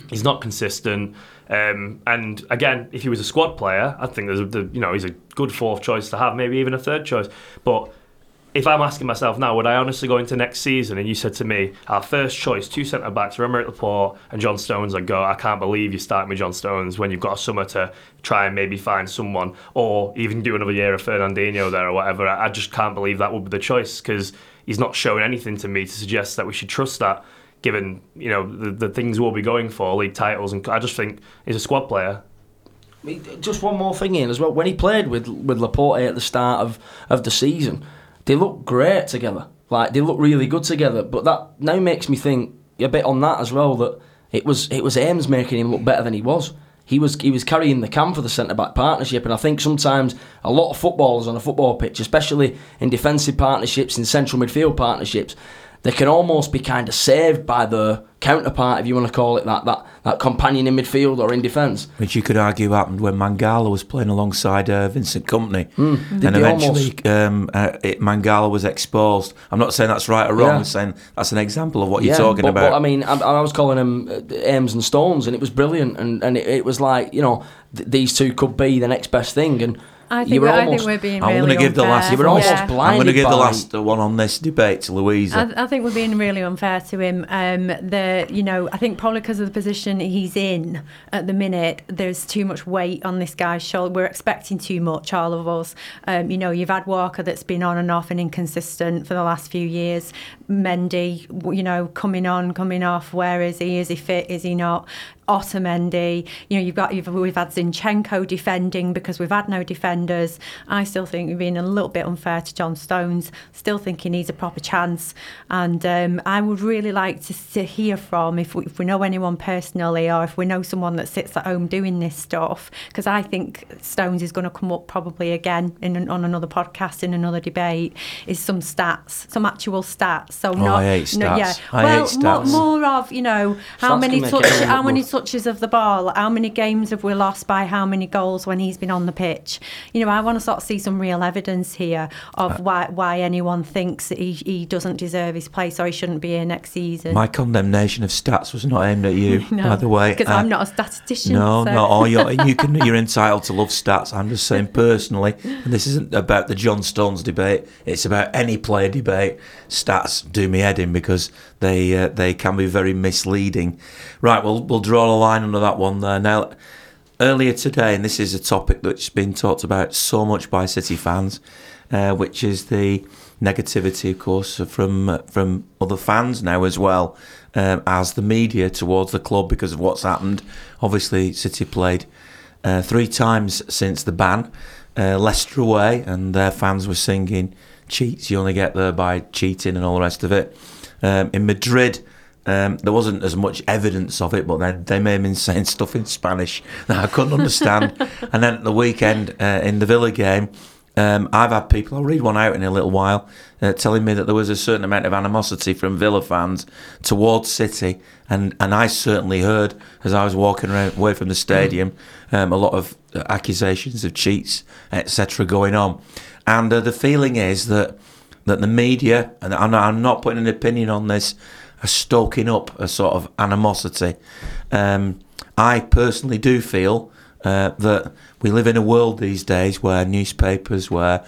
D: he's not consistent. Um, and again, if he was a squad player, I think there's a, the, you know he's a good fourth choice to have, maybe even a third choice. But if I'm asking myself now, would I honestly go into next season and you said to me, our first choice, two centre backs, Aymeric Laporte and John Stones, I'd go, I can't believe you're starting with John Stones when you've got a summer to try and maybe find someone or even do another year of Fernandinho there or whatever. I just can't believe that would be the choice because he's not showing anything to me to suggest that we should trust that given you know the, the things we'll be going for, league titles, and I just think he's a squad player.
C: Just one more thing in as well. When he played with with Laporte at the start of, of the season, they look great together. Like they look really good together. But that now makes me think a bit on that as well that it was it was Ames making him look better than he was. He was he was carrying the cam for the centre back partnership, and I think sometimes a lot of footballers on a football pitch, especially in defensive partnerships, in central midfield partnerships, they can almost be kind of saved by the counterpart, if you want to call it that, that, that companion in midfield or in defence.
A: Which you could argue happened when Mangala was playing alongside uh, Vincent Kompany. Mm. And eventually um, uh, it, Mangala was exposed. I'm not saying that's right or wrong, yeah. I'm saying that's an example of what you're talking
C: but,
A: about.
C: But I mean, I, I was calling them uh, Ames and Stones, and it was brilliant. And, and it, it was like, you know, th- these two could be the next best thing. And
B: I think, we're, almost, I think we're being I'm
A: really
B: going to
A: give the last.
C: You were almost yeah. blinded.
A: I'm going to give the last one on this debate to Louisa.
B: I, I, think we're being really unfair to him. Um, the you know I think probably because of the position he's in at the minute, there's too much weight on this guy's shoulder. We're expecting too much, all of us. Um, you know, you've had Walker that's been on and off and inconsistent for the last few years. Mendy, you know, coming on, coming off. Where is he? Is he fit? Is he not? Otamendi. You know, you've got you've, we've had Zinchenko defending because we've had no defenders. I still think we've been a little bit unfair to John Stones. Still think he needs a proper chance, and um, I would really like to, to hear from if we, if we know anyone personally or if we know someone that sits at home doing this stuff. Because I think Stones is going to come up probably again in on another podcast in another debate. Is some stats, some actual stats. So
A: oh,
B: not
A: I hate stats. No, yeah.
B: I
A: well,
B: hate stats. More, more of you know how stats many touch, how many touches of the ball, how many games have we lost by how many goals when he's been on the pitch? You know, I want to sort of see some real evidence here of uh, why why anyone thinks that he, he doesn't deserve his place or he shouldn't be here next season.
A: My condemnation of stats was not aimed at you, no, by the way.
B: Because uh, I'm not a statistician.
A: No,
B: so.
A: no. Oh, you're, you can, you're entitled to love stats. I'm just saying personally, and this isn't about the John Stones debate. It's about any player debate. Stats do me head in because they uh, they can be very misleading. Right, we'll we'll draw a line under that one there. Now, earlier today, and this is a topic that's been talked about so much by City fans, uh, which is the negativity, of course, from from other fans now as well um, as the media towards the club because of what's happened. Obviously, City played uh, three times since the ban. Uh, Leicester away, and their fans were singing "cheats." You only get there by cheating and all the rest of it. Um, in Madrid, um, there wasn't as much evidence of it, but they, they may have been saying stuff in Spanish that I couldn't understand. and then at the weekend uh, in the Villa game, um, I've had people, I'll read one out in a little while, uh, telling me that there was a certain amount of animosity from Villa fans towards City. And, and I certainly heard, as I was walking around, away from the stadium, um, a lot of accusations of cheats, etc., going on. And uh, the feeling is that that the media, and I'm not, I'm not putting an opinion on this, are stoking up a sort of animosity. Um, I personally do feel uh, that we live in a world these days where newspapers, where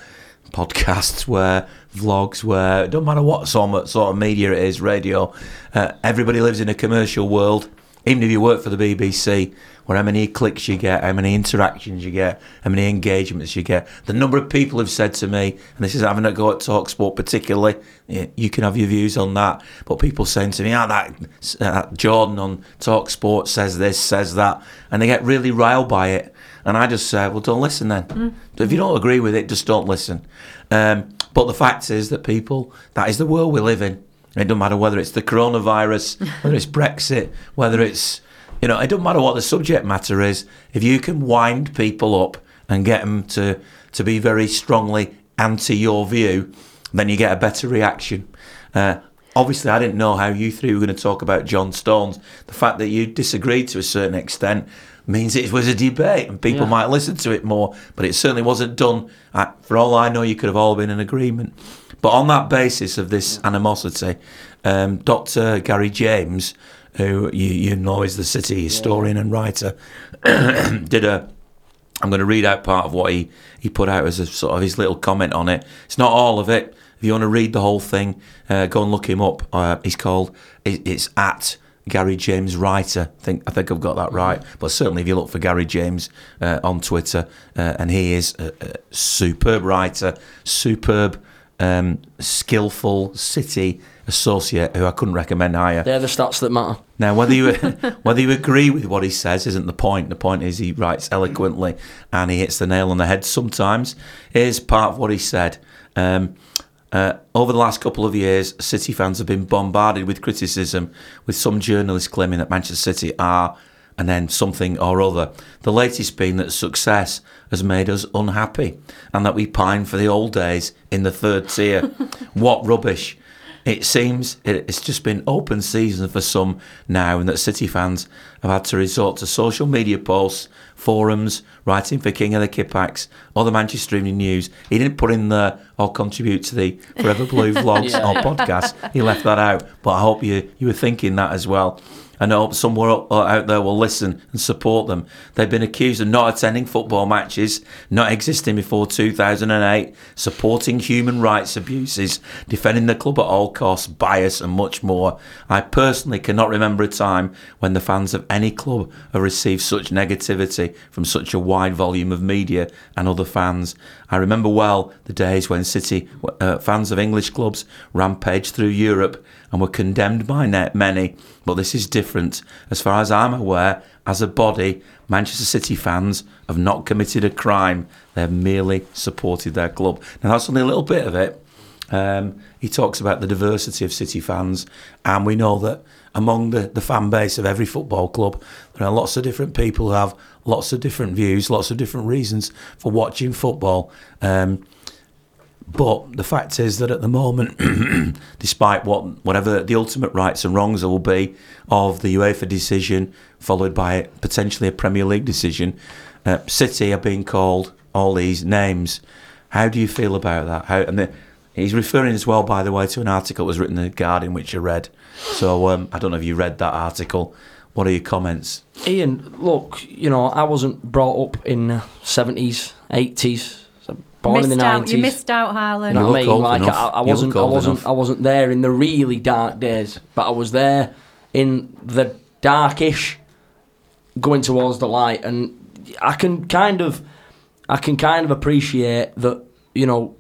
A: podcasts, where vlogs, where it don't matter what sort of, media it is, radio, uh, everybody lives in a commercial world. Even if you work for the BBC, or how many clicks you get, how many interactions you get, how many engagements you get. The number of people who've said to me, and this is having a go at Talksport particularly, you can have your views on that, but people saying to me, ah, that, that Jordan on Talksport says this, says that, and they get really riled by it. And I just say, well, don't listen then. Mm. If you don't agree with it, just don't listen. Um, but the fact is that people, that is the world we live in. It doesn't matter whether it's the coronavirus, whether it's Brexit, whether it's, you know, it doesn't matter what the subject matter is. If you can wind people up and get them to, to be very strongly anti your view, then you get a better reaction. Uh, obviously, I didn't know how you three were going to talk about John Stones. The fact that you disagreed to a certain extent means it was a debate and people yeah. might listen to it more, but it certainly wasn't done. Uh, for all I know, you could have all been in agreement. But on that basis of this animosity, um, Dr. Gary James, who you, you know is the city historian yeah. and writer, did a. I'm going to read out part of what he, he put out as a sort of his little comment on it. It's not all of it. If you want to read the whole thing, uh, go and look him up. Uh, he's called. It's at Gary James Writer. I think I think I've got that right. But certainly, if you look for Gary James uh, on Twitter, uh, and he is a, a superb writer, superb um, skillful City associate who I couldn't recommend higher.
C: They're the stats that matter.
A: Now, whether you whether you agree with what he says isn't the point. The point is he writes eloquently and he hits the nail on the head. Sometimes here's part of what he said. Um, uh, over the last couple of years, City fans have been bombarded with criticism, with some journalists claiming that Manchester City are and then something or other. The latest being that success has made us unhappy and that we pine for the old days in the third tier. what rubbish. It seems it's just been open season for some now, and that City fans have had to resort to social media posts, forums, writing for King of the Kippax, or the Manchester Evening News. He didn't put in the or contribute to the Forever Blue vlogs yeah. or podcast. He left that out, but I hope you you were thinking that as well. I hope somewhere out there will listen and support them. They've been accused of not attending football matches, not existing before 2008, supporting human rights abuses, defending the club at all costs, bias, and much more. I personally cannot remember a time when the fans of any club have received such negativity from such a wide volume of media and other fans. I remember well the days when City uh, fans of English clubs rampaged through Europe and were condemned by net many, but this is different. As far as I'm aware, as a body, Manchester City fans have not committed a crime. They have merely supported their club. Now, that's only a little bit of it. Um, he talks about the diversity of City fans, and we know that among the, the fan base of every football club, there are lots of different people who have lots of different views, lots of different reasons for watching football. Um, but the fact is that at the moment, despite what whatever the ultimate rights and wrongs will be of the UEFA decision, followed by potentially a Premier League decision, uh, City are being called all these names. How do you feel about that? How and the, he's referring as well, by the way, to an article that was written in the Guardian, which I read. So um, I don't know if you read that article. What are your comments?
C: Ian, look, you know, I wasn't brought up in the 70s, 80s, born
B: missed
C: in the
B: nineties. You missed out, Harlan.
C: You know what I mean? Like I, I, wasn't, I wasn't, enough. I wasn't there in the really dark days, but I was there in the darkish, going towards the light, and I can kind of, I can kind of appreciate that. You know,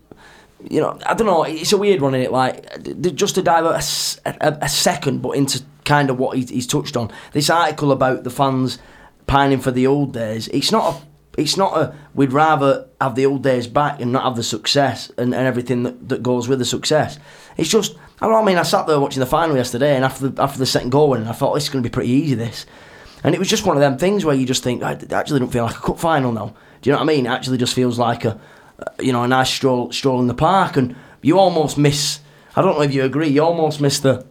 C: you know, I don't know. It's a weird one, in it? Like, just to dive a, a, a, second, but into kind of what he's, he's touched on. This article about the fans pining for the old days. It's not a it's not a we'd rather have the old days back and not have the success and, and everything that, that goes with the success. It's just I don't I mean I sat there watching the final yesterday and after the, after the second goal and I thought oh, this is going to be pretty easy this, and it was just one of them things where you just think I actually don't feel like a cup final now. Do you know what I mean? It actually just feels like a you know a nice stroll stroll in the park and you almost miss. I don't know if you agree. You almost miss the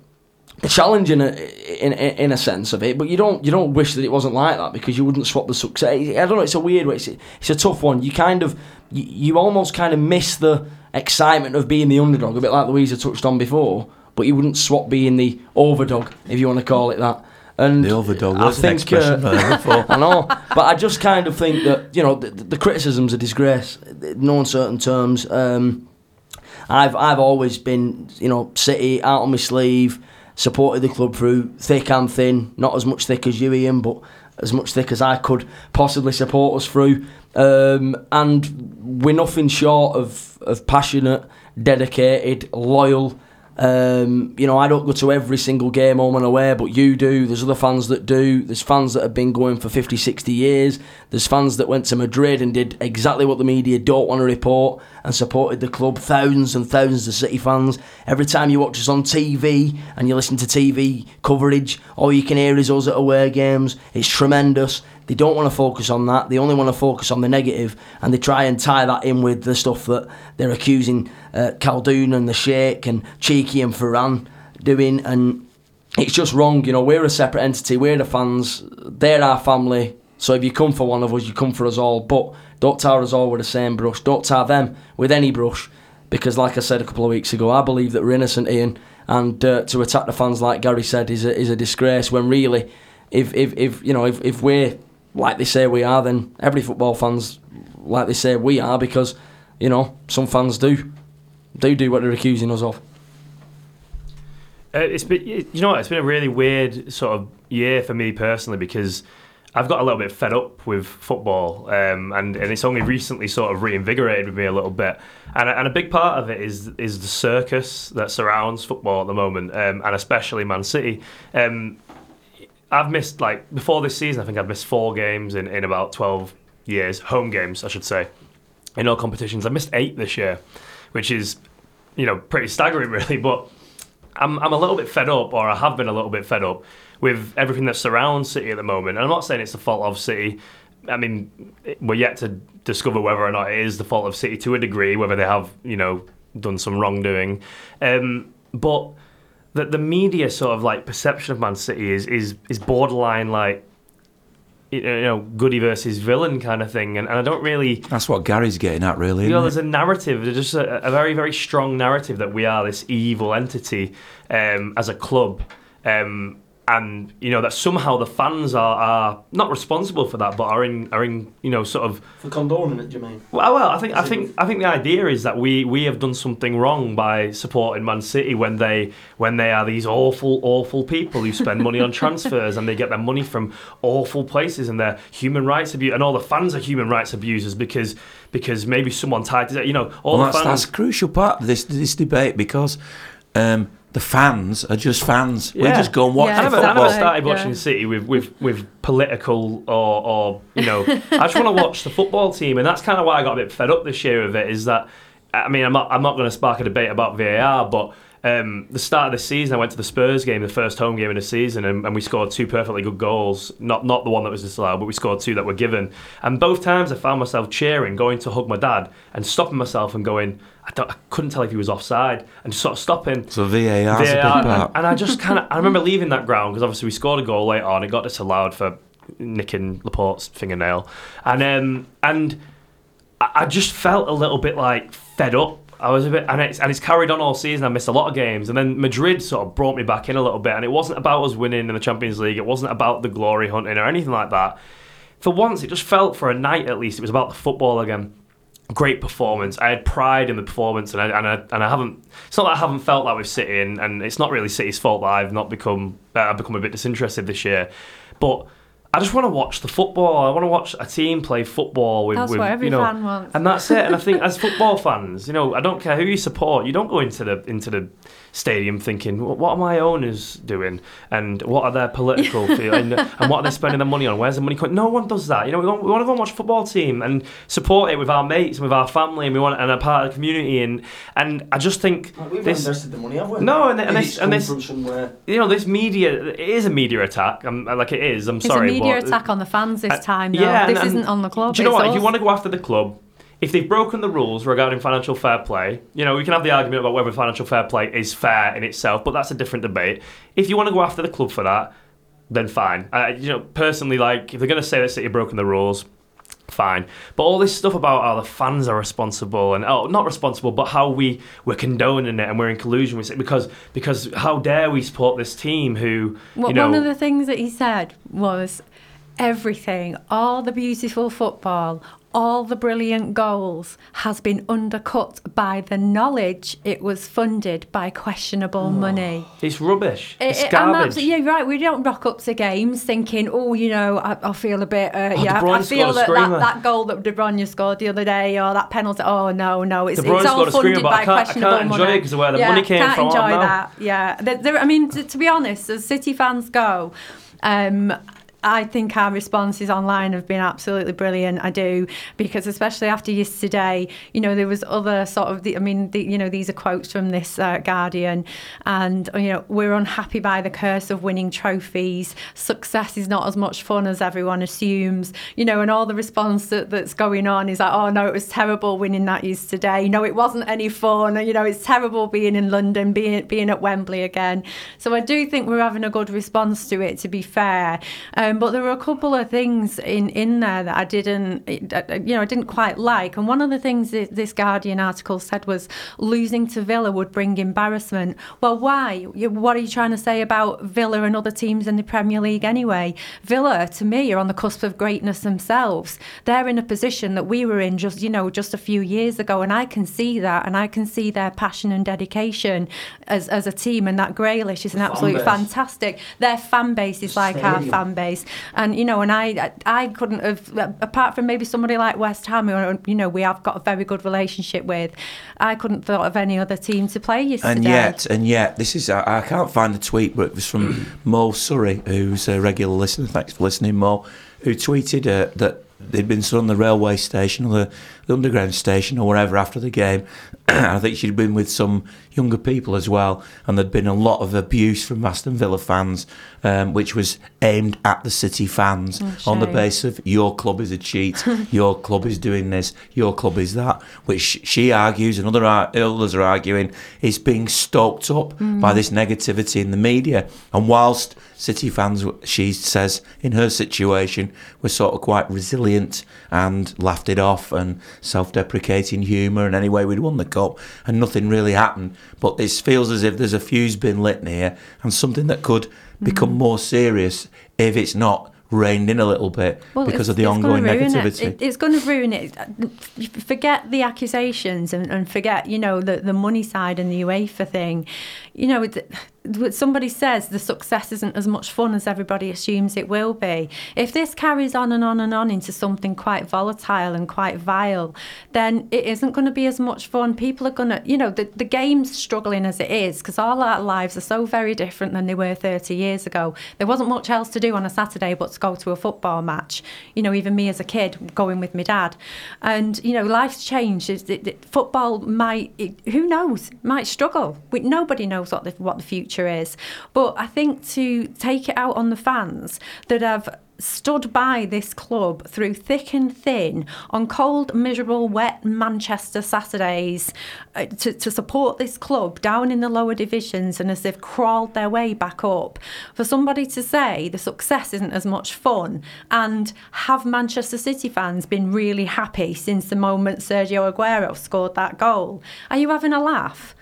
C: the challenge in a, in, in a sense of it, but you don't you don't wish that it wasn't like that because you wouldn't swap the success. I don't know. It's a weird way. It's, it's a tough one. You kind of you, you almost kind of miss the excitement of being the underdog, a bit like Louisa touched on before. But you wouldn't swap being the overdog, if you want to call it that. And
A: the overdog was I think, uh,
C: I know, but I just kind of think that you know the, the criticism's a disgrace. No uncertain terms. Um, I've I've always been you know City out on my sleeve supported the club through thick and thin. Not as much thick as you, Ian, but as much thick as I could possibly support us through. Um, and we're nothing short of, of passionate, dedicated, loyal. Um, you know, I don't go to every single game home and away, but you do. There's other fans that do. There's fans that have been going for 50, 60 years. There's fans that went to Madrid and did exactly what the media don't want to report and supported the club. Thousands and thousands of City fans. Every time you watch us on TV and you listen to TV coverage, all you can hear is us at away games. It's tremendous. They don't want to focus on that. They only want to focus on the negative, and they try and tie that in with the stuff that they're accusing uh, Khaldoon and the Sheikh and Txiki and Ferran doing. And it's just wrong. You know, we're a separate entity. We're the fans. They're our family. So if you come for one of us, you come for us all. But don't tar us all with the same brush. Don't tar them with any brush. Because, like I said a couple of weeks ago, I believe that we're innocent, Ian. And uh, to attack the fans, like Gary said, is a, is a disgrace. When really, if, if, if you know, if, if we're like they say we are, then every football fans like they say we are because you know some fans do do do what they're accusing us of.
D: Uh, it's been, you know? It's been a really weird sort of year for me personally because I've got a little bit fed up with football, um, and and it's only recently sort of reinvigorated with me a little bit. And and a big part of it is is the circus that surrounds football at the moment, um, and especially Man City. Um, I've missed like before this season. I think I've missed four games in, in about twelve years, home games, I should say, in all competitions. I missed eight this year, which is, you know, pretty staggering, really. But I'm I'm a little bit fed up, or I have been a little bit fed up with everything that surrounds City at the moment. And I'm not saying it's the fault of City. I mean, we're yet to discover whether or not it is the fault of City to a degree, whether they have, you know, done some wrongdoing. Um, but that the media sort of like perception of Man City is is is borderline like you know goody versus villain kind of thing, and, and I don't really.
A: That's what Gary's getting at, really.
D: You know, there's a narrative, there's just a, a very very strong narrative that we are this evil entity um, as a club. Um, and you know that somehow the fans are, are not responsible for that, but are in are in you know sort of
C: for condoning it. Do you mean?
D: Well, well, I think I think I think the idea is that we we have done something wrong by supporting Man City when they when they are these awful awful people who spend money on transfers and they get their money from awful places and they're human rights abuse and all the fans are human rights abusers because because maybe someone tied to it. You know, all
A: well,
D: the
A: that's,
D: fans.
A: that's a crucial part of this this debate because. Um, the fans are just fans. We
D: Yeah.
A: just go and watch
B: Yeah,
D: I
A: the
D: never, I never
A: football.
B: exactly.
D: started
B: Yeah.
D: watching City with, with, with political or, or you know I just want to watch the football team and that's kind of why I got a bit fed up this year with it is that I mean I'm not I'm not going to spark a debate about VAR but um, the start of the season I went to the Spurs game the first home game of the season and, and we scored two perfectly good goals not not the one that was disallowed but we scored two that were given and both times I found myself cheering going to hug my dad and stopping myself and going I, don't, I couldn't tell if he was offside and just sort of stopping
A: So VAR's a big
D: VAR,
A: part.
D: and I just kind of I remember leaving that ground because obviously we scored a goal later on. It got disallowed for nicking Laporte's fingernail, and um, and I I just felt a little bit like fed up. I was a bit, and it's and it's carried on all season. I missed a lot of games, and then Madrid sort of brought me back in a little bit. And it wasn't about us winning in the Champions League. It wasn't about the glory hunting or anything like that. For once, it just felt for a night at least. It was about the football again great performance. I had pride in the performance, and I, and I, and I haven't. It's not that I haven't felt that with City, and, and it's not really City's fault that I've not become. Uh, I've become a bit disinterested this year, but. I just want to watch the football. I want to watch a team play football with,
B: That's
D: with
B: what every
D: you know,
B: fan wants.
D: and that's it. And I think as football fans, you know, I don't care who you support. You don't go into the into the stadium thinking, "What what are my owners doing? And what are their political feel? And, and what are they spending their money on? Where's the money coming?" No one does that. You know, we want, we want to go and watch a football team and support it with our mates and with our family, and we want and a part of the community. And and I just think
C: We've
D: this.
C: invested the money, have we?
D: No, and, and this and this,
C: from
D: you know, this media it is a media attack. I'm, like it is. I'm
B: It's
D: sorry.
B: a media
D: but-
B: attack on the fans this
D: uh,
B: time, though.
D: yeah,
B: this
D: and
B: isn't on the club.
D: Do you know
B: it's
D: what? If you want to go after the club, if they've broken the rules regarding financial fair play, you know, we can have the argument about whether financial fair play is fair in itself, but that's a different debate. If you want to go after the club for that, then fine. Uh, you know, personally, like if they're going to say that City have broken the rules, fine. But all this stuff about how the fans are responsible and oh, not responsible, but how we we're condoning it and we're in collusion with it because because how dare we support this team who
B: Well,
D: you know
B: one of the things that he said was everything, all the beautiful football, all the brilliant goals has been undercut by the knowledge it was funded by questionable money.
D: It's rubbish.
B: It-
D: It's
B: it-
D: garbage.
B: yeah, right. We don't rock up to games thinking, oh, you know, I, I feel a bit, uh,
D: Oh,
B: yeah, I feel that, that that goal that De Bruyne scored the other day or that penalty. Oh no, no, it's, it's all
D: scored a screamer,
B: funded by
D: I can't- I
B: questionable
D: can't enjoy
B: money.
D: it 'cause of where the
B: yeah,
D: money came
B: can't
D: from,
B: enjoy that. Yeah, There- there- I mean, t- to be honest, as City fans go. Um, I think our responses online have been absolutely brilliant. I do because especially after yesterday, you know, there was other sort of. The, I mean, the, you know, these are quotes from this uh, Guardian, and you know, we're unhappy by the curse of winning trophies. Success is not as much fun as everyone assumes. You know, and all the response that, that's going on is like, oh no, it was terrible winning that yesterday. No, it wasn't any fun. You know, it's terrible being in London, being being at Wembley again. So I do think we're having a good response to it. To be fair. Um, Um, but there were a couple of things in, in there that I didn't, you know, I didn't quite like. And one of the things this Guardian article said was losing to Villa would bring embarrassment. Well, why? What are you trying to say about Villa and other teams in the Premier League anyway? Villa, to me, are on the cusp of greatness themselves. They're in a position that we were in just, you know, just a few years ago, and I can see that, and I can see their passion and dedication as, as a team. And that Grealish is an absolute
C: base.
B: fantastic. Their fan base is like our fan base, and you know, and I I couldn't have apart from maybe somebody like West Ham, who you know we have got a very good relationship with. I couldn't thought of any other team to play yesterday.
A: And yet, and yet, this is I, I can't find the tweet, but it was from Mo Surrey, who's a regular listener. Thanks for listening, Mo. Who tweeted uh, that they'd been on the railway station or the, the underground station or wherever after the game. I think she'd been with some younger people as well, and there'd been a lot of abuse from Aston Villa fans, um, which was aimed at the City fans
B: Oh,
A: on the basis of your club is a cheat, your club is doing this, your club is that, which she argues and other ar- others are arguing is being stoked up by this negativity in the media. And whilst City fans, she says, in her situation, were sort of quite resilient and laughed it off and self-deprecating humour, and anyway, we'd won the cup and nothing really happened. But this feels as if there's a fuse been lit here and something that could become mm. more serious if it's not reined in a little bit
B: Well,
A: because of the ongoing negativity.
B: It. It, it's going to ruin it. Forget the accusations and, and forget, you know, the, the money side and the UEFA thing. You know, somebody says the success isn't as much fun as everybody assumes it will be. If this carries on and on and on into something quite volatile and quite vile, then it isn't going to be as much fun. People are going to, you know, the, the game's struggling as it is because all our lives are so very different than they were 30 years ago. There wasn't much else to do on a Saturday but to go to a football match. You know, even me as a kid going with my dad. And, you know, life's changed. It- it- football might, it, who knows, might struggle. We, nobody knows what the, what the future is. But I think to take it out on the fans that have stood by this club through thick and thin on cold, miserable, wet Manchester Saturdays uh, to, to support this club down in the lower divisions and as they've crawled their way back up. For somebody to say the success isn't as much fun and have Manchester City fans been really happy since the moment Sergio Aguero scored that goal? Are you having a laugh?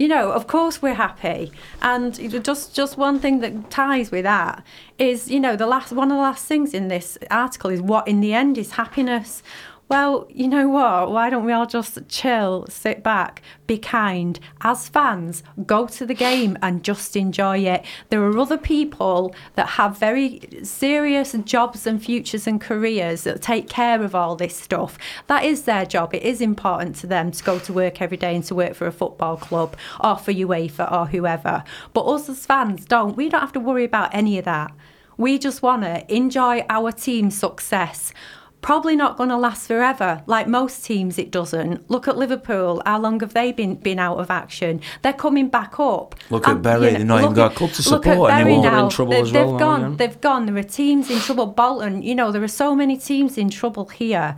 B: You know, of course we're happy. And just just one thing that ties with that is, you know, the last one of the last things in this article is what in the end is happiness. Well, you know what? Why don't we all just chill, sit back, be kind? As fans, go to the game and just enjoy it. There are other people that have very serious jobs and futures and careers that take care of all this stuff. That is their job. It is important to them to go to work every day and to work for a football club or for UEFA or whoever. But us as fans don't. We don't have to worry about any of that. We just want to enjoy our team's success. Probably not going to last forever. Like most teams, it doesn't. Look at Liverpool. How long have they been been out of action? They're coming back up.
A: Look at
B: And,
A: Bury, they've not even
B: look
A: got
B: at-
A: a club to
B: look at
A: support
B: Bury
A: anymore.
C: They're in
B: now.
C: trouble
B: They-
C: as
B: they've
C: well now,
B: gone.
C: yeah.
B: They've gone. There are teams in trouble. Bolton. You know, there are so many teams in trouble here.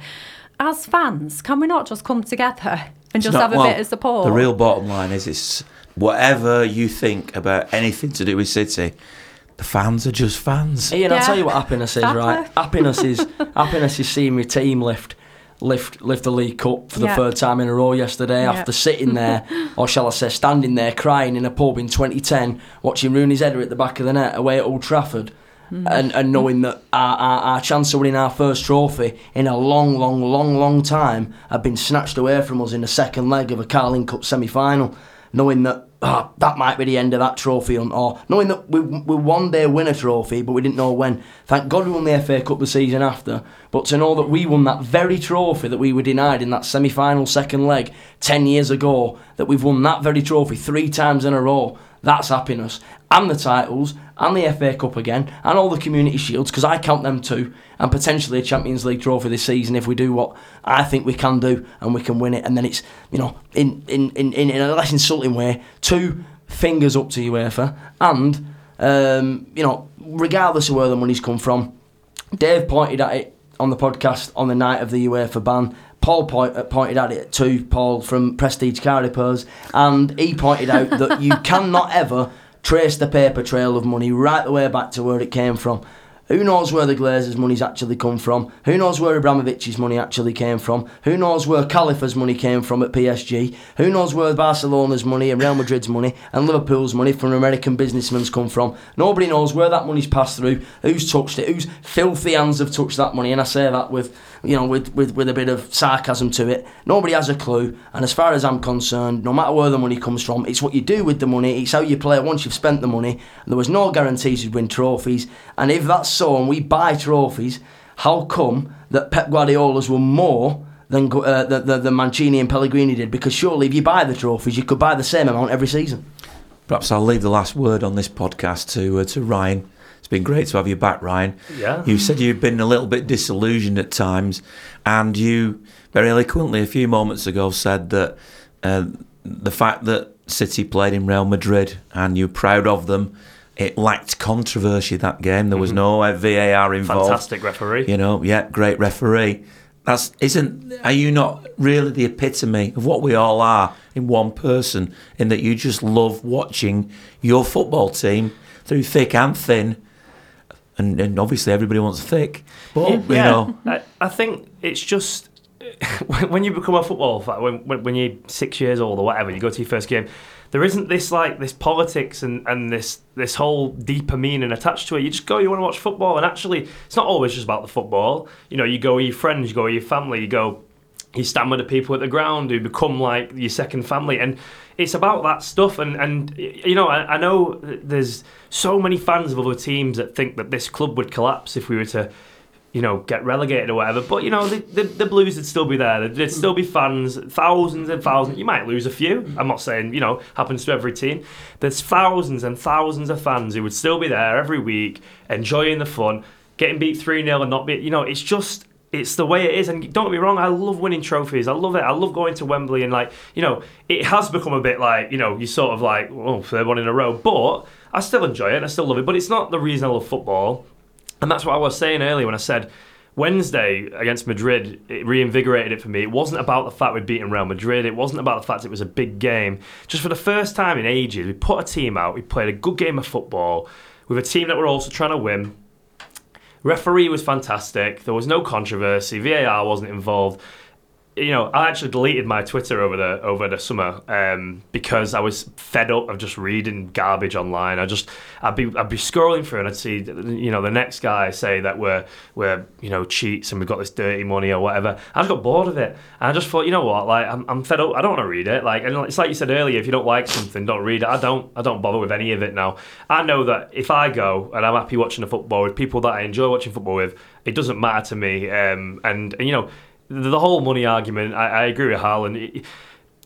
B: As fans, can we not just come together and just
A: not-
B: have a
A: well,
B: bit of support?
A: The real bottom line is it's whatever you think about anything to do with City, the fans are just fans.
C: Ian, I'll tell you what happiness is, right?
B: Exactly.
C: Happiness is happiness is seeing your team lift lift lift the league cup for the
B: Yeah.
C: third time in a row yesterday
B: Yeah.
C: after sitting there, or shall I say, standing there crying in a pub in 2010, watching Rooney's header at the back of the net away at Old Trafford. Mm. and, and knowing that our, our, our chance of winning our first trophy in a long, long, long, long time had been snatched away from us in the second leg of a Carling Cup semi final, knowing that ah, that might be the end of that trophy, hunt, or knowing that we, we one day win a trophy, but we didn't know when. Thank God we won the FA Cup the season after, but to know that we won that very trophy that we were denied in that semi final second leg 10 years ago, that we've won that very trophy three times in a row, that's happiness. And the titles, and the FA Cup again, and all the community shields, because I count them too, and potentially a Champions League trophy this season if we do what I think we can do and we can win it. And then it's, you know, in, in, in, in a less insulting way, two fingers up to UEFA, and, um, you know, regardless of where the money's come from, Dave pointed at it on the podcast on the night of the UEFA ban. Paul point, uh, pointed at it too, Paul from Prestige Car Repairs, and he pointed out that you cannot ever trace the paper trail of money right the way back to where it came from. Who knows where the Glazers' money's actually come from? Who knows where Abramovich's money actually came from? Who knows where Khalifa's money came from at PSG? Who knows where Barcelona's money and Real Madrid's money and Liverpool's money from American businessmen's come from? Nobody knows where that money's passed through, who's touched it, whose filthy hands have touched that money, and I say that with you know, with, with, with a bit of sarcasm to it. Nobody has a clue, and as far as I'm concerned, no matter where the money comes from, it's what you do with the money, it's how you play once you've spent the money. There was no guarantees you'd win trophies, and if that's so, and we buy trophies, how come that Pep Guardiola's were more than uh, the, the, the Mancini and Pellegrini did? Because surely if you buy the trophies, you could buy the same amount every season.
A: Perhaps I'll leave the last word on this podcast to uh, to Ryan been great to have you back, Ryan.
D: Yeah.
A: You said you've been a little bit disillusioned at times, and you very eloquently a few moments ago said that uh, the fact that City played in Real Madrid and you're proud of them. It lacked controversy that game. There was mm-hmm. no uh, VAR involved.
D: Fantastic referee.
A: You know, yeah, great referee. That's isn't. Are you not really the epitome of what we all are in one person? In that you just love watching your football team through thick and thin and, and obviously everybody wants thick. But yeah, you know,
D: I, I think it's just when you become a football fan, when, when you're six years old or whatever, you go to your first game. There isn't this like this politics and, and this this whole deeper meaning attached to it. You just go, you want to watch football, and actually, it's not always just about the football. You know, you go with your friends, you go with your family, you go, you stand with the people at the ground who become like your second family, and it's about that stuff. And and you know, I, I know there's so many fans of other teams that think that this club would collapse if we were to you know, get relegated or whatever. But you know, the, the, the, Blues would still be there. There'd still be fans, thousands and thousands. You might lose a few. I'm not saying you know happens to every team. There's thousands and thousands of fans who would still be there every week, enjoying the fun, getting beat three 0 and not be. You know, it's just it's the way it is. And don't get me wrong, I love winning trophies. I love it. I love going to Wembley and like, you know, it has become a bit like, you know, you sort of like, oh, they're one in a row. But I still enjoy it. I still love it. But it's not the reason I love football. And that's what I was saying earlier when I said Wednesday against Madrid, it reinvigorated it for me. It wasn't about the fact we'd beaten Real Madrid. It wasn't about the fact it was a big game. Just for the first time in ages, we put a team out. We played a good game of football with a team that we're also trying to win Referee was fantastic. There was no controversy. VAR wasn't involved you know, I actually deleted my Twitter over the over the summer um, because I was fed up of just reading garbage online. I just I'd be I'd be scrolling through and I'd see you know the next guy say that we're we're you know cheats and we've got this dirty money or whatever. I just got bored of it and I just thought you know what like I'm, I'm fed up. I don't want to read it. Like and it's like you said earlier, if you don't like something, don't read it. I don't I don't bother with any of it now. I know that if I go and I'm happy watching the football with people that I enjoy watching football with, it doesn't matter to me. Um, and, and you know the whole money argument, I, I agree with Harlan.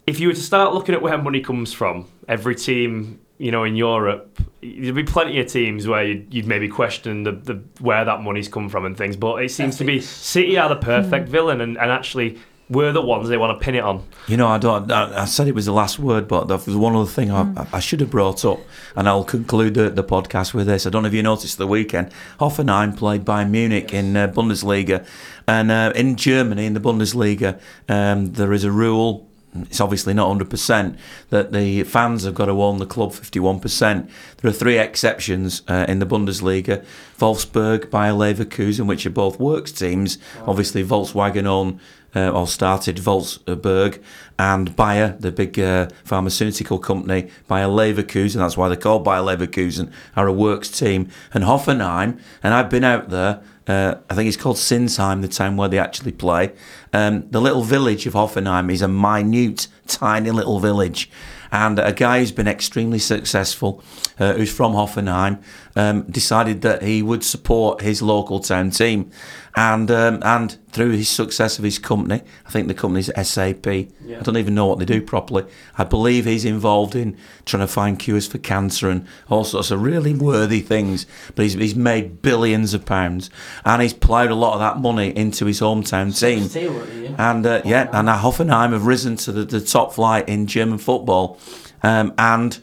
D: If you were to start looking at where money comes from, every team you know, in Europe, there'd be plenty of teams where you'd, you'd maybe question the, the where that money's come from and things. But it seems to be City are the perfect hmm. villain, and, and actually we're the ones they want to pin it on.
A: You know, I don't. I, I said it was the last word, but there was one other thing mm. I, I, should have brought up, and I'll conclude the, the, podcast with this. I don't know if you noticed the weekend, Hoffenheim played Bayern Munich yes. in uh, Bundesliga, and uh, in Germany in the Bundesliga, um, there is a rule. It's obviously not 100% that the fans have got to own the club 51%. There are three exceptions uh, in the Bundesliga Wolfsburg, Bayer Leverkusen, which are both works teams. Wow. Obviously, Volkswagen own uh, all started Volkswagen and Bayer, the big uh, pharmaceutical company, Bayer Leverkusen, that's why they're called Bayer Leverkusen, are a works team, and Hoffenheim, and I've been out there. Uh, I think it's called Sinsheim, the town where they actually play. Um, the little village of Hoffenheim is a minute, tiny little village. And a guy who's been extremely successful, uh, who's from Hoffenheim, um, decided that he would support his local town team. And um, and through his success of his company, I think the company's SAP. I don't even know what they do properly. I believe he's involved in trying to find cures for cancer and all sorts of really worthy things. But he's, he's made billions of pounds, and he's ploughed a lot of that money into his hometown team. And uh, yeah, and Hoffenheim have risen to the, the top flight in German football, um, and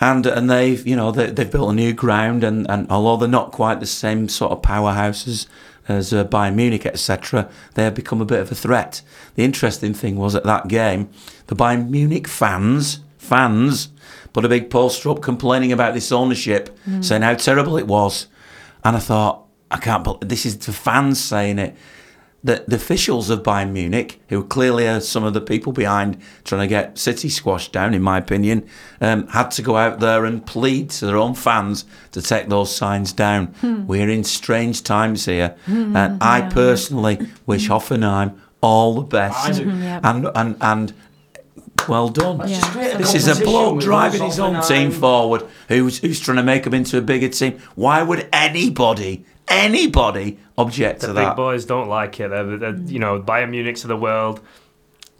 A: and and they've you know they, they've built a new ground, and, and although they're not quite the same sort of powerhouses as uh, Bayern Munich, etc., they have become a bit of a threat. The interesting thing was at that game, the Bayern Munich fans fans put a big poster up complaining about this ownership, saying how terrible it was, and I thought I can't. bel this is the fans saying it the, the officials of Bayern Munich, who clearly are some of the people behind trying to get City squashed down, in my opinion, um, had to go out there and plead to their own fans to take those signs down. Hmm. We're in strange times here, and I personally wish Hoffenheim all the best, mm-hmm,
B: Yeah.
A: and and and well done.
B: Yeah.
C: just
A: This is a bloke driving his own team forward, who's who's trying to make him into a bigger team. Why would anybody, anybody, object
D: The
A: to that?
D: The big boys don't like it. They're, they're, you know, Bayern Munich's of the world.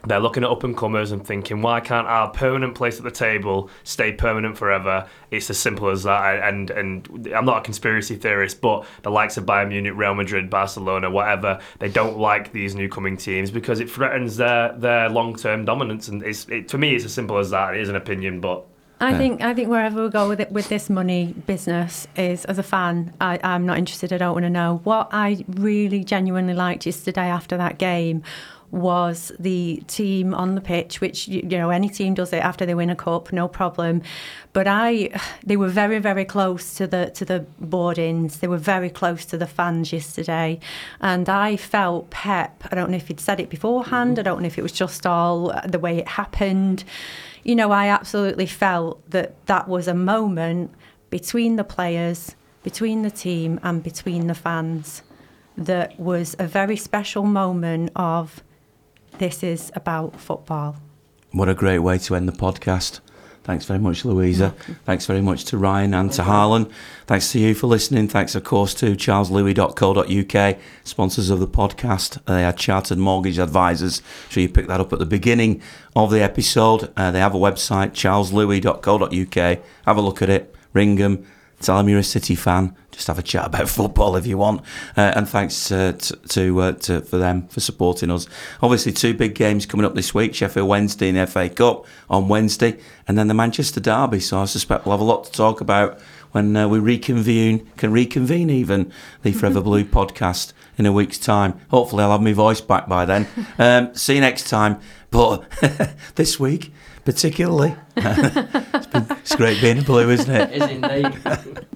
D: They're looking at up and comers and thinking, why can't our permanent place at the table stay permanent forever? It's as simple as that. And and I'm not a conspiracy theorist, but the likes of Bayern Munich, Real Madrid, Barcelona, whatever, they don't like these new coming teams because it threatens their their long term dominance. And it's it, for me, it's as simple as that. It is an opinion, but
B: I
A: Yeah.
B: think I think wherever we go with it with this money business is as a fan, I, I'm not interested. I don't want to know. What I really genuinely liked yesterday after that game was the team on the pitch, which you know any team does it after they win a cup, no problem. But I, they were very very close to the to the boardings. They were very close to the fans yesterday, and I felt Pep. I don't know if he'd said it beforehand. Mm-hmm. I don't know if it was just all uh, the way it happened you know, I absolutely felt that that was a moment between the players, between the team, and between the fans that was a very special moment of this is about football.
A: What a great way to end the podcast. Thanks very much, Louisa. Thanks very much to Ryan and to Harlan. Thanks to you for listening. Thanks, of course, to charleslouis.co.uk, sponsors of the podcast. They are chartered mortgage advisors. So you pick that up at the beginning of the episode. Uh, they have a website, charleslouis.co.uk. Have a look at it. Ring them. Tell them you're a City fan. Just have a chat about football if you want. Uh, and thanks uh, to, to, uh, to for them for supporting us. Obviously, two big games coming up this week: Sheffield Wednesday and FA Cup on Wednesday, and then the Manchester Derby. So I suspect we'll have a lot to talk about when uh, we reconvene. Can reconvene even the Forever Blue podcast in a week's time. Hopefully, I'll have my voice back by then. Um, see you next time. But this week, particularly, it's, been, it's great being a blue, isn't it?
C: Is indeed.